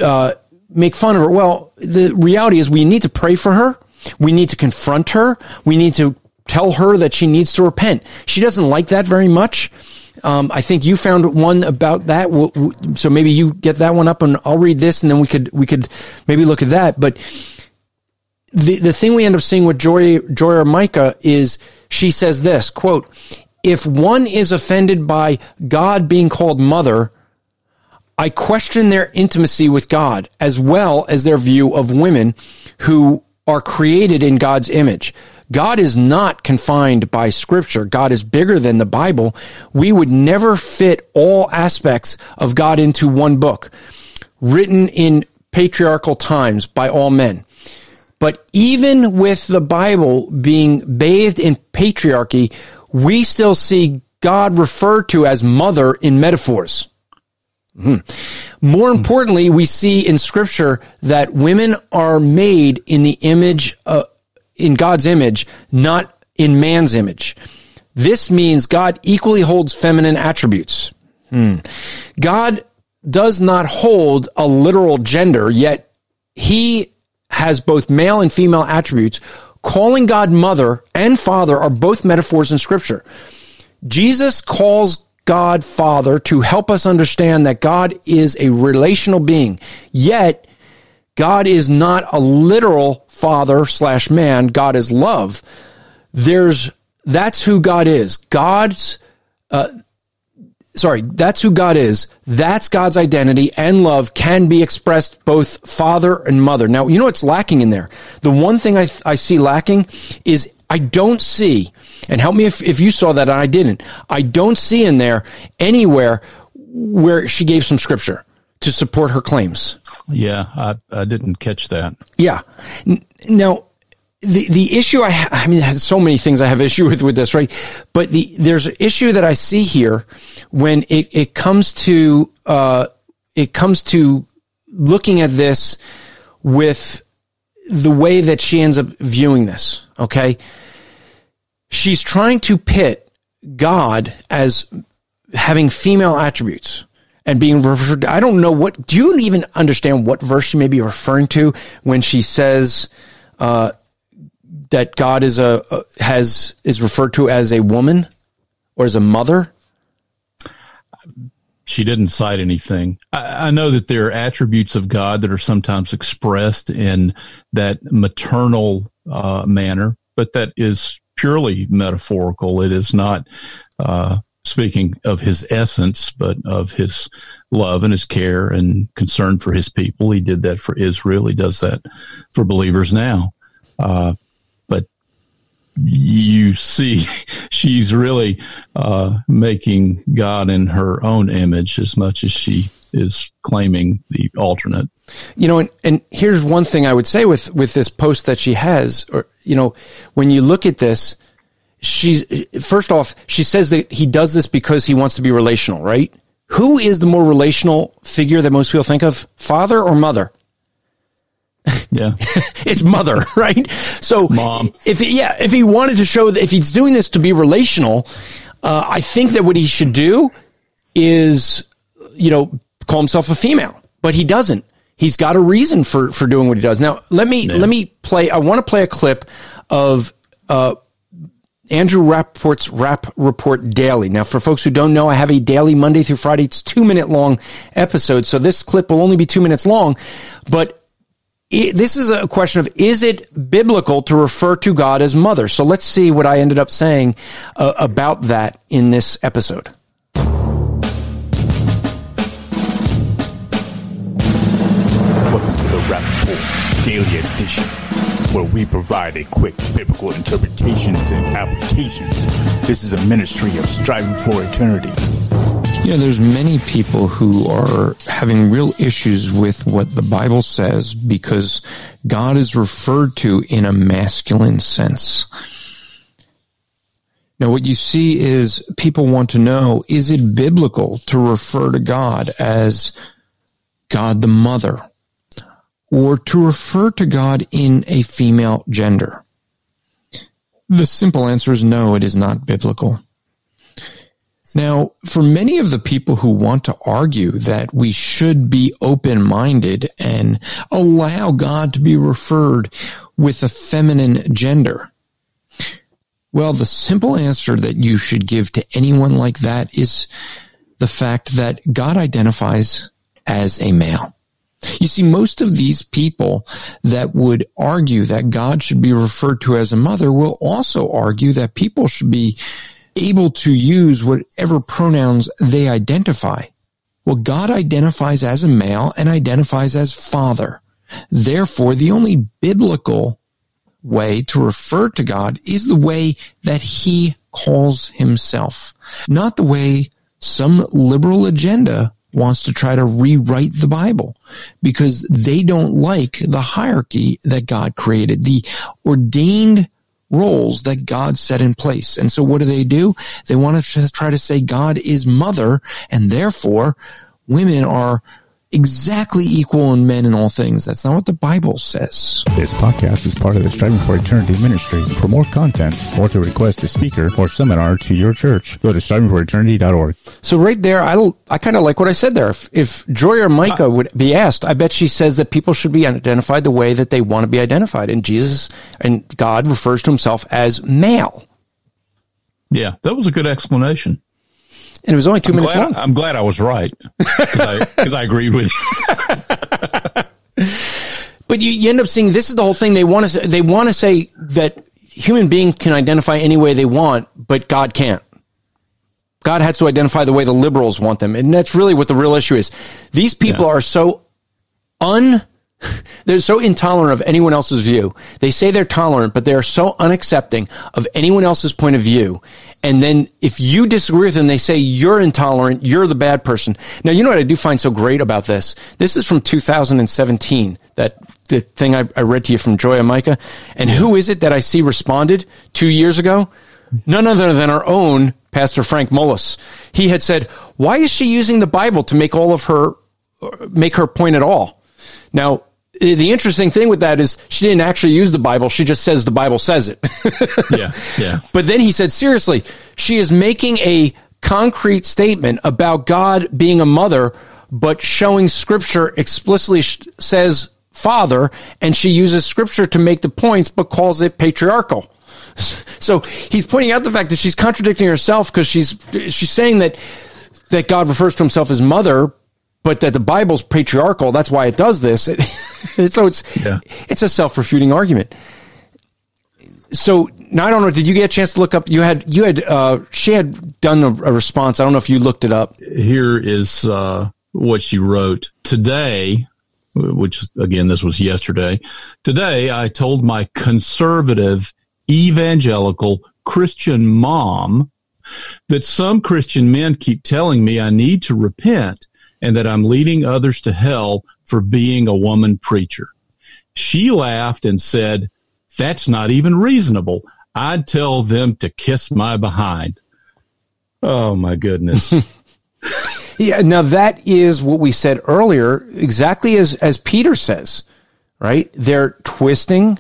uh, make fun of her? Well, the reality is we need to pray for her. We need to confront her. We need to tell her that she needs to repent. She doesn't like that very much. Um, I think you found one about that. So maybe you get that one up and I'll read this and then we could, we could maybe look at that. But the, the thing we end up seeing with Joy, Joy or Micah is she says this quote, if one is offended by God being called mother, I question their intimacy with God as well as their view of women who are created in God's image. God is not confined by scripture. God is bigger than the Bible. We would never fit all aspects of God into one book written in patriarchal times by all men. But even with the Bible being bathed in patriarchy, we still see God referred to as mother in metaphors. Hmm. More importantly, we see in scripture that women are made in the image, uh, in God's image, not in man's image. This means God equally holds feminine attributes. Hmm. God does not hold a literal gender, yet he has both male and female attributes. Calling God mother and father are both metaphors in scripture. Jesus calls God Father to help us understand that God is a relational being. Yet, God is not a literal father slash man. God is love. There's, that's who God is. God's, uh, sorry, that's who God is. That's God's identity and love can be expressed both father and mother. Now, you know what's lacking in there? The one thing I, I see lacking is I don't see, and help me if, if you saw that and I didn't, I don't see in there anywhere where she gave some scripture to support her claims. Yeah, I, I didn't catch that. Yeah. Now, the the issue I ha- I mean, so many things I have issue with with this, right? But the there's an issue that I see here when it it comes to uh it comes to looking at this with the way that she ends up viewing this. Okay, she's trying to pit God as having female attributes and being referred. I don't know what. Do you even understand what verse she may be referring to when she says? Uh, that God is a has is referred to as a woman or as a mother? She didn't cite anything. I, I, know that there are attributes of God that are sometimes expressed in that maternal uh, manner, but that is purely metaphorical. It is not uh, speaking of his essence, but of his love and his care and concern for his people. He did that for Israel. He does that for believers now. Uh, but you see she's really uh, making God in her own image as much as she is claiming the alternate. You know, and, and here's one thing I would say with with this post that she has, or you know, when you look at this, she's first off, she says that he does this because he wants to be relational, right? Who is the more relational figure that most people think of, father or mother? Yeah. it's mother, right? So mom. If yeah, if he wanted to show that if he's doing this to be relational, uh, I think that what he should do is, you know, call himself a female, but he doesn't. He's got a reason for for doing what he does. Now, let me yeah. let me play. I want to play a clip of. Uh, Andrew Rappaport's Rapp Report Daily. Now, for folks who don't know, I have a daily Monday through Friday. It's two minute long episode. So this clip will only be two minutes long, but this is a question of is it biblical to refer to God as mother? So let's see what I ended up saying uh, about that in this episode. Welcome to the Rapp Report Daily Edition, where we provide a quick biblical interpretations and applications. This is a ministry of striving for eternity. You know, there's many people who are having real issues with what the Bible says because God is referred to in a masculine sense. Now, what you see is people want to know, is it biblical to refer to God as God the mother or to refer to God in a female gender? The simple answer is no, it is not biblical. Now, for many of the people who want to argue that we should be open minded and allow God to be referred with a feminine gender, well, the simple answer that you should give to anyone like that is the fact that God identifies as a male. You see, most of these people that would argue that God should be referred to as a mother will also argue that people should be able to use whatever pronouns they identify. Well, God identifies as a male and identifies as father. Therefore, the only biblical way to refer to God is the way that he calls himself, not the way some liberal agenda wants to try to rewrite the Bible because they don't like the hierarchy that God created, the ordained roles that God set in place. And so what do they do? They want to try to say God is mother and therefore women are exactly equal in men in all things. That's not what the Bible says. This podcast is part of the Striving for Eternity ministry. For more content or to request a speaker or seminar to your church, go to strivingforeternity.org. So right there, I I kind of like what I said there. If, if Joy or Micah uh, would be asked, I bet she says that people should be identified the way that they want to be identified, and Jesus and God refers to Himself as male. Yeah, that was a good explanation. And it was only 2 I'm minutes glad, long. I'm glad I was right because I, I agreed with you. But you, you end up seeing this is the whole thing. They want to they want to say that human beings can identify any way they want, but God can't. God has to identify the way the liberals want them, and that's really what the real issue is. These people are so un they're so intolerant of anyone else's view. They say they're tolerant, but they are so unaccepting of anyone else's point of view. And then if you disagree with them, they say you're intolerant, you're the bad person. Now, you know what I do find so great about this? This is from 2017, that the thing I, I read to you from Joya Micah. And who is it that I see responded two years ago? None other than our own Pastor Frank Mullis. He had said, why is she using the Bible to make all of her, make her point at all? Now, the interesting thing with that is she didn't actually use the Bible. She just says the Bible says it. yeah, yeah. But then he said, seriously, she is making a concrete statement about God being a mother, but showing scripture explicitly says father, and she uses scripture to make the points, but calls it patriarchal. So he's pointing out the fact that she's contradicting herself because she's, she's saying that, that God refers to himself as mother, but that the Bible's patriarchal. That's why it does this. It, so it's Yeah. it's a self refuting argument. So now I don't know. Did you get a chance to look up? You had you had uh, she had done a, a response. I don't know if you looked it up. Here is uh, what she wrote today, which again, this was yesterday. Today, I told my conservative evangelical Christian mom that some Christian men keep telling me I need to repent and that I'm leading others to hell for being a woman preacher. She laughed and said, That's not even reasonable. I'd tell them to kiss my behind. Oh my goodness. Yeah. Now that is what we said earlier, exactly as as Peter says, right? They're twisting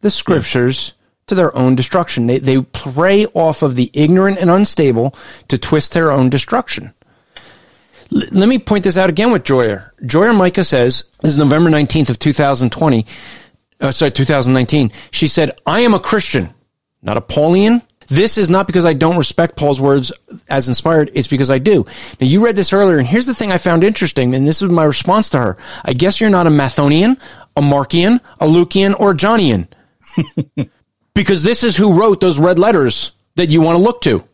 the scriptures to their own destruction. They they prey off of the ignorant and unstable to twist their own destruction. L- let me point this out again with Joyer. Joyer Micah says, this is November 19th of 2020, uh, sorry, 2019. She said, I am a Christian, not a Paulian. This is not because I don't respect Paul's words as inspired. It's because I do. Now you read this earlier and here's the thing I found interesting. And this was my response to her. I guess you're not a Mathonian, a Markian, a Lucian, or a Johnian. because this is who wrote those red letters that you want to look to.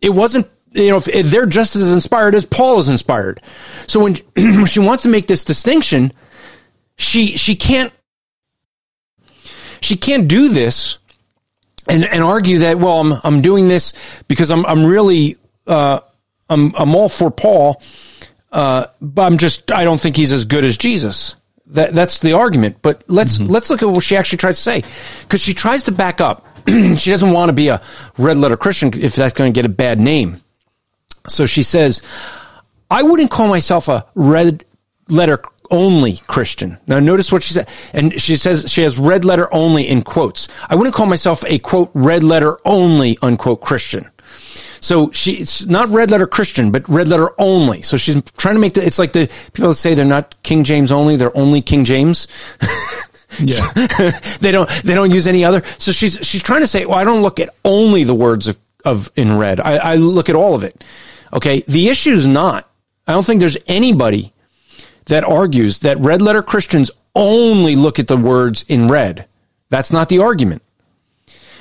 It wasn't, you know, they're just as inspired as Paul is inspired. So when, when she wants to make this distinction, she, she can't, she can't do this and, and argue that, well, I'm, I'm doing this because I'm, I'm really, uh, I'm, I'm all for Paul. Uh, but I'm just, I don't think he's as good as Jesus. That, that's the argument. But let's, let's look at what she actually tries to say. Cause she tries to back up. she doesn't want to be a red letter Christian if that's going to get a bad name. So she says, I wouldn't call myself a red letter only Christian. Now notice what she said. And she says she has red letter only in quotes. I wouldn't call myself a quote red letter only unquote Christian. So she's not red letter Christian, but red letter only. So she's trying to make the, it's like the people that say they're not King James only, they're only King James. Yeah. they don't, they don't use any other. So she's, she's trying to say, well, I don't look at only the words of, of in red. I, I look at all of it. Okay. The issue is not, I don't think there's anybody that argues that red letter Christians only look at the words in red. That's not the argument.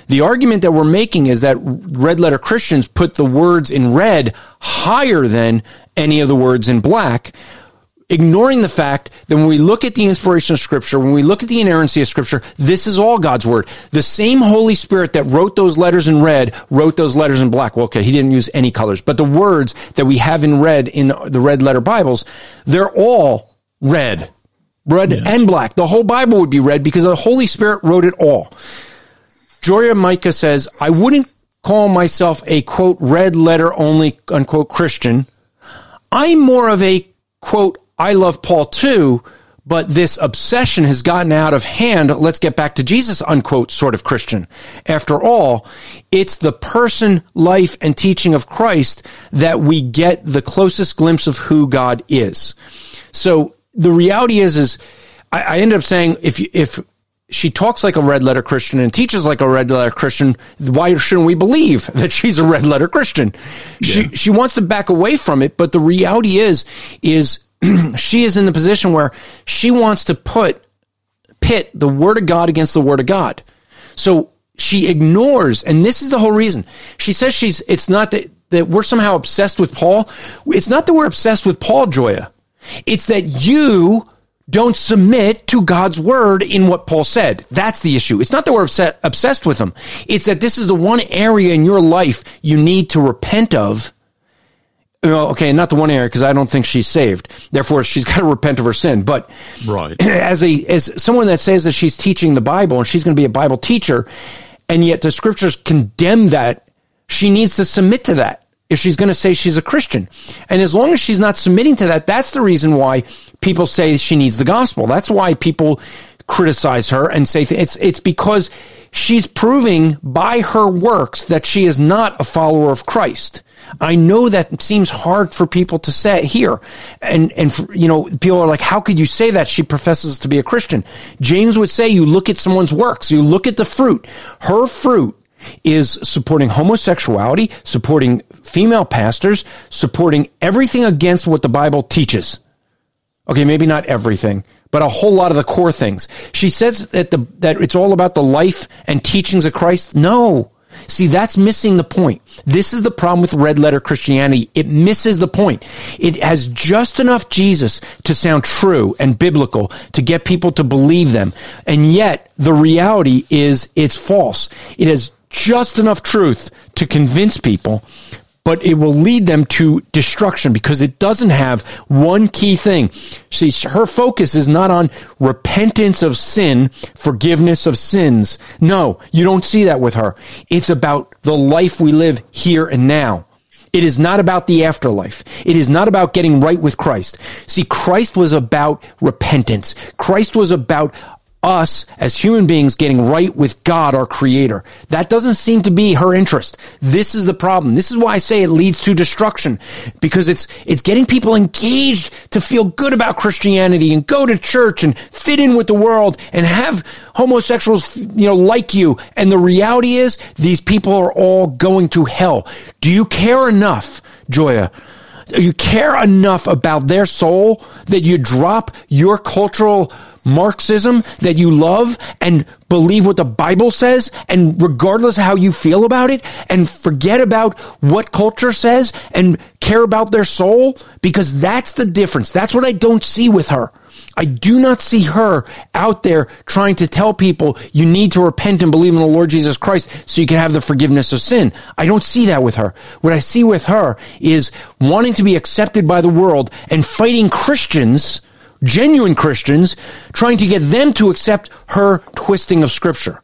The argument that we're making is that red letter Christians put the words in red higher than any of the words in black, ignoring the fact that when we look at the inspiration of scripture, when we look at the inerrancy of scripture, this is all God's word. The same Holy Spirit that wrote those letters in red wrote those letters in black. Well, okay, he didn't use any colors, but the words that we have in red in the red letter Bibles, they're all red. Red and black. The whole Bible would be red because the Holy Spirit wrote it all. Joya Micah says, I wouldn't call myself a quote red letter only unquote Christian. I'm more of a quote, I love Paul too, but this obsession has gotten out of hand. Let's get back to Jesus, unquote, sort of Christian. After all, it's the person, life, and teaching of Christ that we get the closest glimpse of who God is. So the reality is, is I, I ended up saying if if she talks like a red letter Christian and teaches like a red letter Christian, why shouldn't we believe that she's a red letter Christian? Yeah. She she wants to back away from it, but the reality is is she is in the position where she wants to put pit the word of God against the word of God. So she ignores, and this is the whole reason. She says she's, it's not that, that we're somehow obsessed with Paul. It's not that we're obsessed with Paul, Joya. It's that you don't submit to God's word in what Paul said. That's the issue. It's not that we're obsessed with him. It's that this is the one area in your life you need to repent of okay, not the one area because I don't think she's saved. Therefore, she's got to repent of her sin. But right, as a as someone that says that she's teaching the Bible and she's going to be a Bible teacher, and yet the scriptures condemn that, she needs to submit to that if she's going to say she's a Christian. And as long as she's not submitting to that, that's the reason why people say she needs the gospel. That's why people criticize her and say th- it's it's because she's proving by her works that she is not a follower of Christ. I know that seems hard for people to say here. And, and, for, you know, people are like, how could you say that? She professes to be a Christian. James would say you look at someone's works, you look at the fruit. Her fruit is supporting homosexuality, supporting female pastors, supporting everything against what the Bible teaches. Okay, maybe not everything, but a whole lot of the core things. She says that the that it's all about the life and teachings of Christ. No. See, that's missing the point. This is the problem with red letter Christianity. It misses the point. It has just enough Jesus to sound true and biblical to get people to believe them. And yet the reality is it's false. It has just enough truth to convince people, but it will lead them to destruction because it doesn't have one key thing. See, her focus is not on repentance of sin, forgiveness of sins. No, you don't see that with her. It's about the life we live here and now. It is not about the afterlife. It is not about getting right with Christ. See, Christ was about repentance. Christ was about us as human beings getting right with God, our creator. That doesn't seem to be her interest. This is the problem. This is why I say it leads to destruction because it's, it's getting people engaged to feel good about Christianity and go to church and fit in with the world and have homosexuals, you know, like you. And the reality is these people are all going to hell. Do you care enough, Joya? Do you care enough about their soul that you drop your cultural Marxism that you love and believe what the Bible says and regardless how you feel about it and forget about what culture says and care about their soul because that's the difference. That's what I don't see with her. I do not see her out there trying to tell people you need to repent and believe in the Lord Jesus Christ so you can have the forgiveness of sin. I don't see that with her. What I see with her is wanting to be accepted by the world and fighting Christians genuine Christians, trying to get them to accept her twisting of Scripture.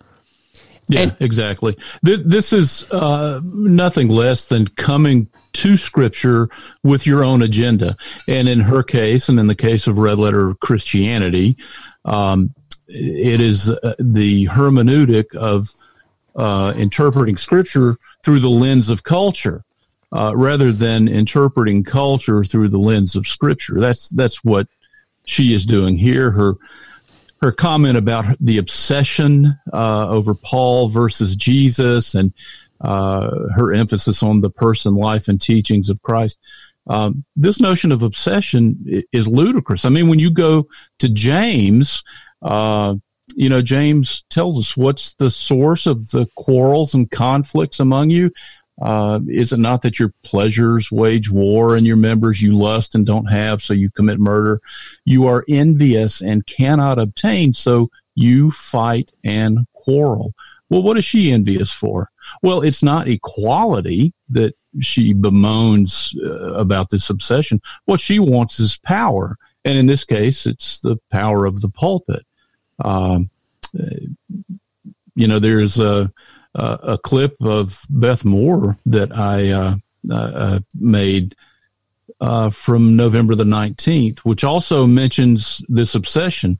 Yeah, and, exactly. This, this is uh, nothing less than coming to Scripture with your own agenda. And in her case, and in the case of Red Letter Christianity, um, it is uh, the hermeneutic of uh, interpreting Scripture through the lens of culture. Uh, rather than interpreting culture through the lens of scripture. That's that's what she is doing here. Her her comment about the obsession uh, over Paul versus Jesus, and uh, her emphasis on the person, life, and teachings of Christ. Um, this notion of obsession is ludicrous. I mean, when you go to James, uh, you know, James tells us what's the source of the quarrels and conflicts among you. Uh, is it not that your pleasures wage war and your members you lust and don't have, so you commit murder? You are envious and cannot obtain, so you fight and quarrel. Well, what is she envious for? Well, it's not equality that she bemoans uh, about this obsession. What she wants is power. And in this case, it's the power of the pulpit. Um, uh, you know, there's a, uh, a clip of Beth Moore that I uh, uh, uh, made uh, from November the 19th, which also mentions this obsession.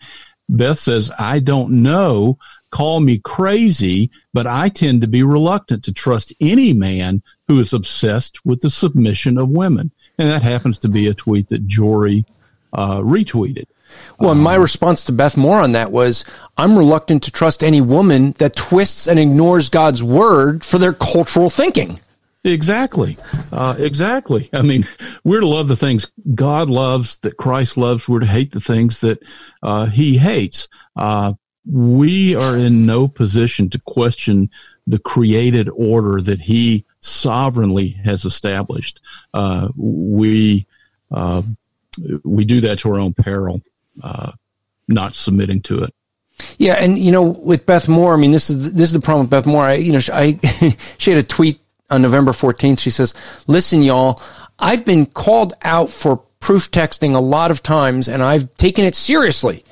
Beth says, I don't know, call me crazy, but I tend to be reluctant to trust any man who is obsessed with the submission of women. And that happens to be a tweet that Jory retweeted. Well, my response to Beth Moore on that was, I'm reluctant to trust any woman that twists and ignores God's word for their cultural thinking. Exactly. Uh, exactly. I mean, we're to love the things God loves, that Christ loves. We're to hate the things that uh, he hates. Uh, we are in no position to question the created order that he sovereignly has established. Uh, we, uh, we do that to our own peril, uh, not submitting to it. Yeah, and you know, with Beth Moore, I mean, this is this is the problem with Beth Moore. I, you know, I she had a tweet on November 14th. She says, listen, y'all, I've been called out for proof texting a lot of times and I've taken it seriously.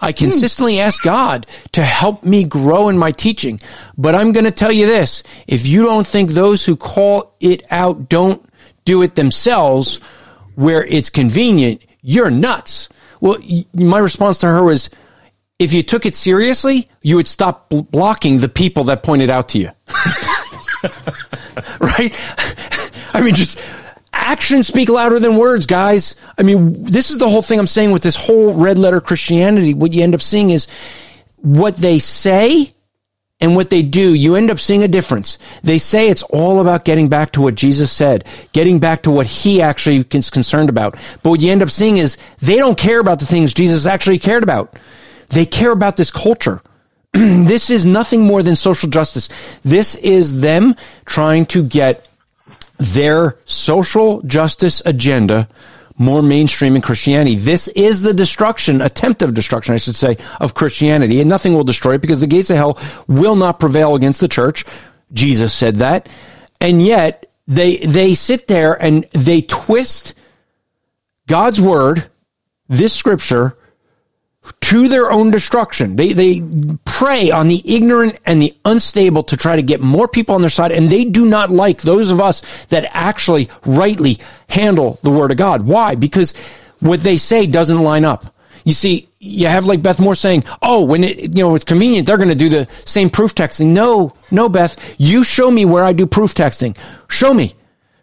I consistently ask God to help me grow in my teaching. But I'm going to tell you this. If you don't think those who call it out don't do it themselves where it's convenient, you're nuts. Well, my response to her was, if you took it seriously, you would stop blocking the people that pointed out to you. right? I mean, just actions speak louder than words, guys. I mean, this is the whole thing I'm saying with this whole red letter Christianity. What you end up seeing is what they say and what they do, you end up seeing a difference. They say it's all about getting back to what Jesus said, getting back to what he actually is concerned about. But what you end up seeing is they don't care about the things Jesus actually cared about. They care about this culture. this is nothing more than social justice. This is them trying to get their social justice agenda more mainstream in Christianity. This is the destruction, attempt of destruction, I should say, of Christianity. And nothing will destroy it because the gates of hell will not prevail against the church. Jesus said that. And yet they, they sit there and they twist God's word, this scripture, to their own destruction. They, they prey on the ignorant and the unstable to try to get more people on their side. And they do not like those of us that actually rightly handle the word of God. Why? Because what they say doesn't line up. You see, you have like Beth Moore saying, "Oh, when it you know it's convenient, they're going to do the same proof texting." No, no, Beth, you show me where I do proof texting. Show me.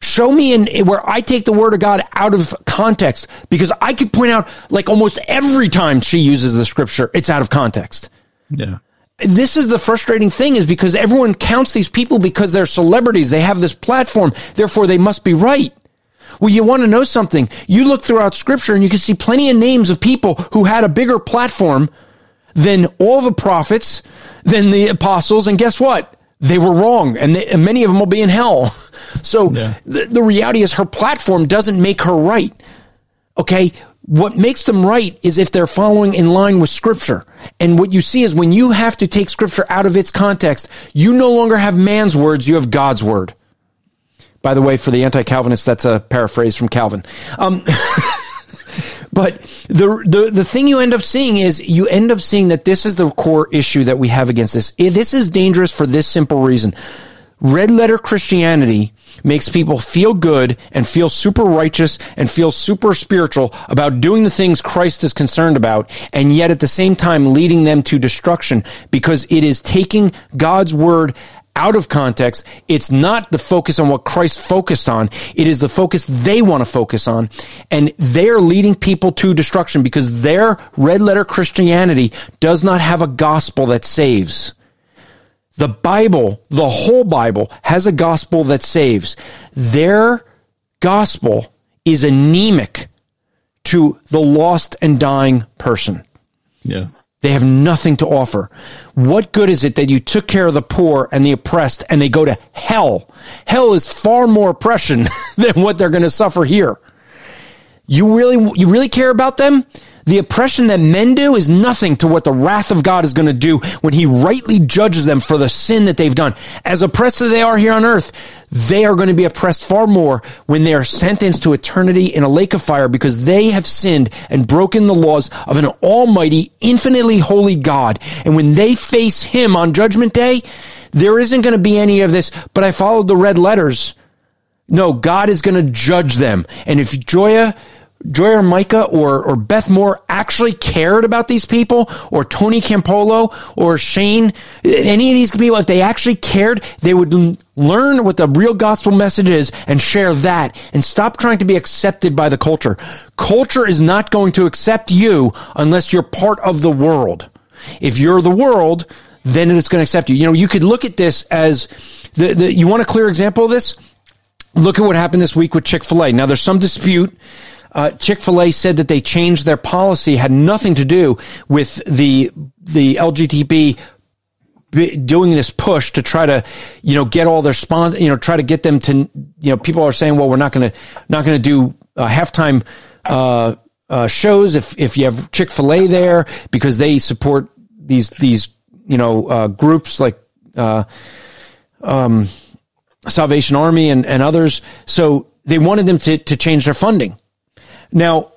Show me in where I take the word of God out of context because I could point out like almost every time she uses the scripture, it's out of context. Yeah. This is the frustrating thing is because everyone counts these people because they're celebrities. They have this platform. Therefore, they must be right. Well, you want to know something. You look throughout scripture and you can see plenty of names of people who had a bigger platform than all the prophets, than the apostles. And guess what? They were wrong and, they, and many of them will be in hell. So yeah. the, the reality is her platform doesn't make her right. Okay. What makes them right is if they're following in line with scripture. And what you see is when you have to take scripture out of its context, you no longer have man's words, you have God's word. By the way, for the anti-Calvinists, that's a paraphrase from Calvin. Um, but the, the the thing you end up seeing is you end up seeing that this is the core issue that we have against this. This is dangerous for this simple reason. Red letter Christianity makes people feel good and feel super righteous and feel super spiritual about doing the things Christ is concerned about, and yet at the same time leading them to destruction because it is taking God's word out of context. It's not the focus on what Christ focused on. It is the focus they want to focus on. And they're leading people to destruction because their red letter Christianity does not have a gospel that saves. The Bible, the whole Bible, has a gospel that saves. Their gospel is anemic to the lost and dying person. Yeah. They have nothing to offer. What good is it that you took care of the poor and the oppressed and they go to hell? Hell is far more oppression than what they're going to suffer here. You really, you really care about them? The oppression that men do is nothing to what the wrath of God is going to do when he rightly judges them for the sin that they've done. As oppressed as they are here on earth, they are going to be oppressed far more when they are sentenced to eternity in a lake of fire because they have sinned and broken the laws of an almighty, infinitely holy God. And when they face him on judgment day, there isn't going to be any of this, but I followed the red letters No, God is going to judge them. And if Joya, Joy or Micah or, or Beth Moore actually cared about these people or Tony Campolo or Shane, any of these people, if they actually cared, they would learn what the real gospel message is and share that and stop trying to be accepted by the culture. Culture is not going to accept you unless you're part of the world. If you're the world, then it's going to accept you. You know, you could look at this as the, the you want a clear example of this? Look at what happened this week with Chick-fil-A. Now there's some dispute uh, Chick-fil-A said that they changed their policy had nothing to do with the the LGTB doing this push to try to you know get all their sponsors you know try to get them to you know people are saying well we're not going to not going to do uh, halftime uh, uh, shows if if you have Chick-fil-A there because they support these these you know uh, groups like uh, um, Salvation Army and, and others. So they wanted them to, to change their funding now,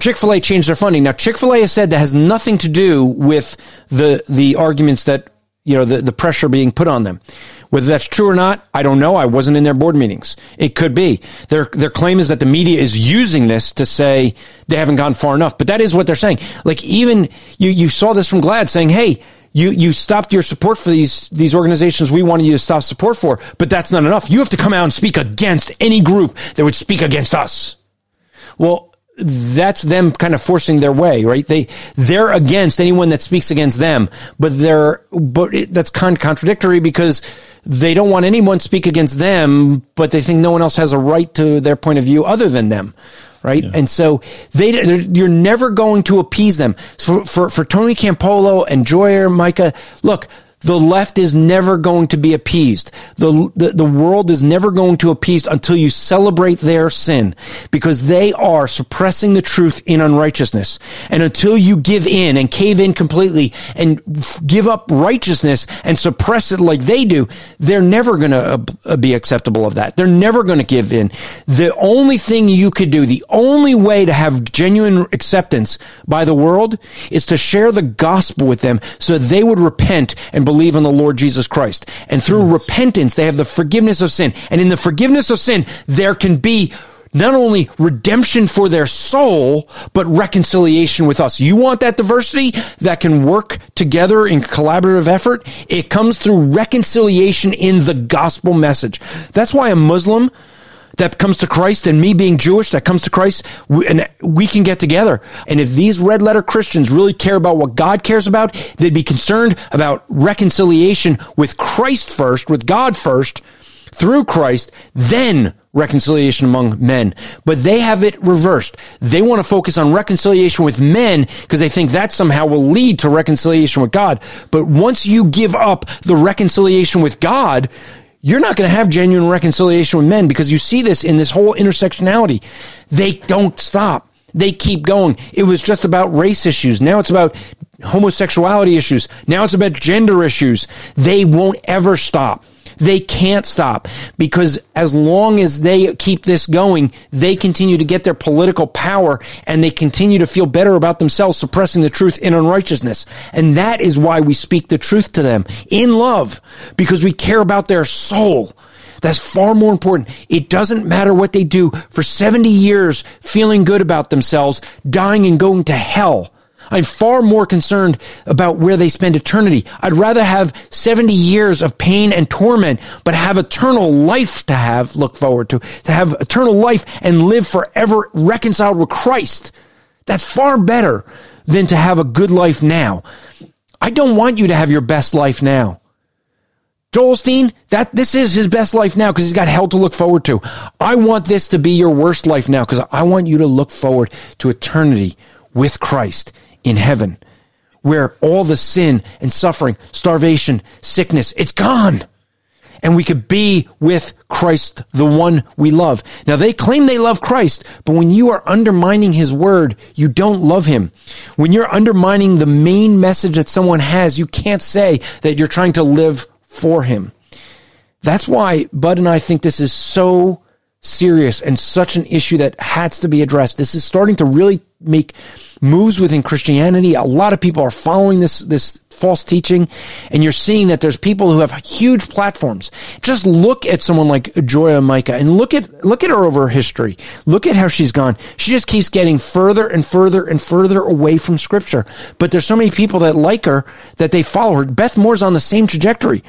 Chick fil A changed their funding. Now, Chick fil A has said that has nothing to do with the, the arguments that, you know, the, the pressure being put on them. Whether that's true or not, I don't know. I wasn't in their board meetings. It could be. Their, their claim is that the media is using this to say they haven't gone far enough. But that is what they're saying. Like even you, you saw this from GLAAD saying, Hey, you, you stopped your support for these, these organizations we wanted you to stop support for, but that's not enough. You have to come out and speak against any group that would speak against us. Well, that's them kind of forcing their way, right? They they're against anyone that speaks against them, but they're but it, that's kind of contradictory because they don't want anyone speak against them, but they think no one else has a right to their point of view other than them, right? Yeah. And so they you're never going to appease them. So for for Tony Campolo and Joyer Micah, look, the left is never going to be appeased. The, the, the, world is never going to appease until you celebrate their sin because they are suppressing the truth in unrighteousness. And until you give in and cave in completely and give up righteousness and suppress it like they do, they're never going to uh, be acceptable of that. They're never going to give in. The only thing you could do, the only way to have genuine acceptance by the world is to share the gospel with them so they would repent and believe believe in the Lord Jesus Christ. And through yes. repentance, they have the forgiveness of sin. And in the forgiveness of sin, there can be not only redemption for their soul, but reconciliation with us. You want that diversity that can work together in collaborative effort? It comes through reconciliation in the gospel message. That's why a Muslim that comes to Christ and me being Jewish that comes to Christ and we can get together. And if these red letter Christians really care about what God cares about, they'd be concerned about reconciliation with Christ first, with God first, through Christ, then reconciliation among men. But they have it reversed. They want to focus on reconciliation with men because they think that somehow will lead to reconciliation with God. But once you give up the reconciliation with God, you're not going to have genuine reconciliation with men because you see this in this whole intersectionality. They don't stop. They keep going. It was just about race issues. Now it's about homosexuality issues. Now it's about gender issues. They won't ever stop. They can't stop because as long as they keep this going, they continue to get their political power and they continue to feel better about themselves, suppressing the truth in unrighteousness. And that is why we speak the truth to them in love because we care about their soul. That's far more important. It doesn't matter what they do for 70 years feeling good about themselves, dying and going to hell. I'm far more concerned about where they spend eternity. I'd rather have 70 years of pain and torment, but have eternal life to have, look forward to, to have eternal life and live forever reconciled with Christ. That's far better than to have a good life now. I don't want you to have your best life now. Joel Osteen, that this is his best life now because he's got hell to look forward to. I want this to be your worst life now because I want you to look forward to eternity with Christ in heaven where all the sin and suffering, starvation, sickness, it's gone. And we could be with Christ, the one we love. Now they claim they love Christ, but when you are undermining his word, you don't love him. When you're undermining the main message that someone has, you can't say that you're trying to live for him. That's why Bud and I think this is so serious and such an issue that has to be addressed. This is starting to really make moves within Christianity. A lot of people are following this, this false teaching and you're seeing that there's people who have huge platforms. Just look at someone like Joya Micah and look at, look at her over history. Look at how she's gone. She just keeps getting further and further and further away from scripture. But there's so many people that like her that they follow her. Beth Moore's on the same trajectory.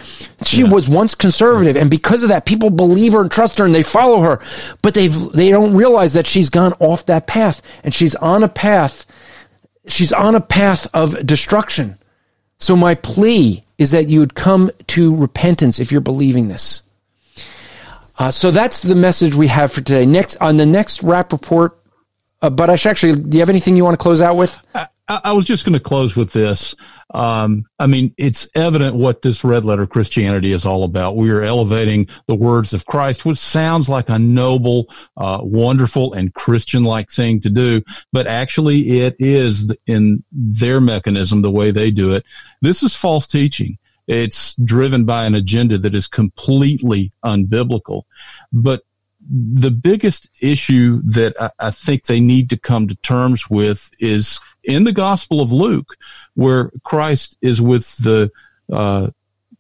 She yeah. was once conservative and because of that, people believe her and trust her and they follow her, but they've, they don't realize that she's gone off that path and she's on a path she's on a path of destruction. So my plea is that you would come to repentance if you're believing this. Uh, so that's the message we have for today. Next on the next Rapp Report, uh, but I should actually, do you have anything you want to close out with? I, I was just going to close with this. Um, I mean, it's evident what this red letter Christianity is all about. We are elevating the words of Christ, which sounds like a noble, uh, wonderful, and Christian like thing to do, but actually it is in their mechanism, the way they do it. This is false teaching. It's driven by an agenda that is completely unbiblical. But the biggest issue that I, I think they need to come to terms with is in the Gospel of Luke, where Christ is with the uh,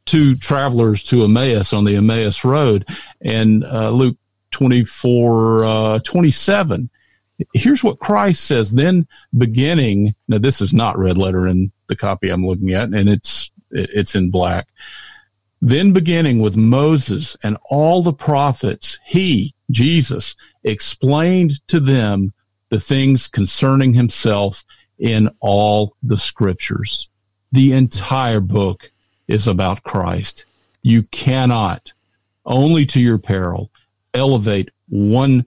two travelers to Emmaus on the Emmaus Road, and uh, Luke 24, uh, 27. Here's what Christ says. Then beginning, now this is not red letter in the copy I'm looking at, and it's it's in black. Then beginning with Moses and all the prophets, he, Jesus, explained to them the things concerning himself in all the scriptures. The entire book is about Christ. You cannot, only to your peril, elevate one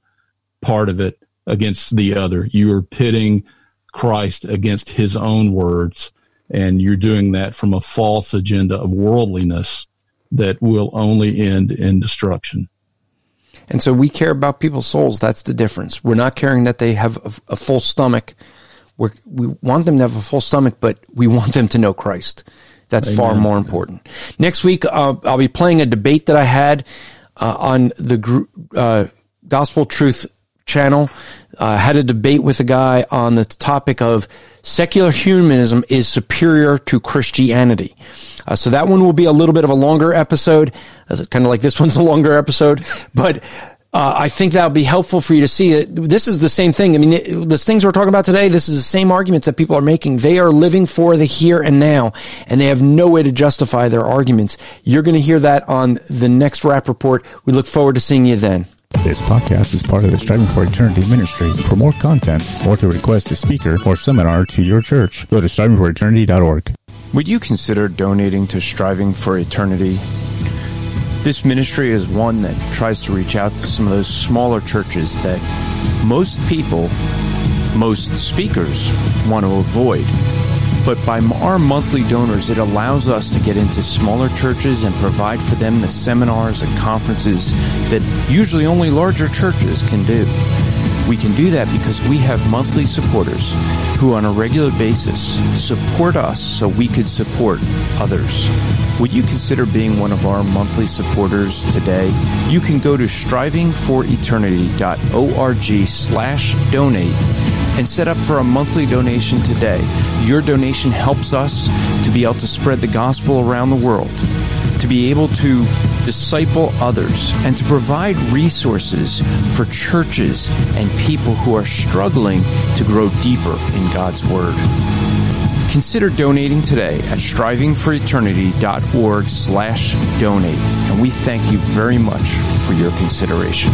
part of it against the other. You are pitting Christ against his own words, and you're doing that from a false agenda of worldliness that will only end in destruction. And so we care about people's souls. That's the difference. We're not caring that they have a, a full stomach we're, we want them to have a full stomach, but we want them to know Christ. That's Amen. far more important. Next week, uh, I'll be playing a debate that I had uh, on the uh, Gospel Truth channel. I had a debate with a guy on the topic of secular humanism is superior to Christianity. Uh, so that one will be a little bit of a longer episode, kind of like this one's a longer episode, but uh, I think that'll be helpful for you to see that this is the same thing. I mean, the things we're talking about today, this is the same arguments that people are making. They are living for the here and now, and they have no way to justify their arguments. You're going to hear that on the next Rapp Report. We look forward to seeing you then. This podcast is part of the Striving for Eternity ministry. For more content or to request a speaker or seminar to your church, go to strivingforeternity.org. Would you consider donating to Striving for Eternity? This ministry is one that tries to reach out to some of those smaller churches that most people, most speakers want to avoid. But by our monthly donors, it allows us to get into smaller churches and provide for them the seminars and conferences that usually only larger churches can do. We can do that because we have monthly supporters who, on a regular basis, support us so we could support others. Would you consider being one of our monthly supporters today? You can go to strivingforeternity.org slash donate and set up for a monthly donation today. Your donation helps us to be able to spread the gospel around the world to be able to disciple others and to provide resources for churches and people who are struggling to grow deeper in God's Word. Consider donating today at strivingforeternity.org slash donate. And we thank you very much for your consideration.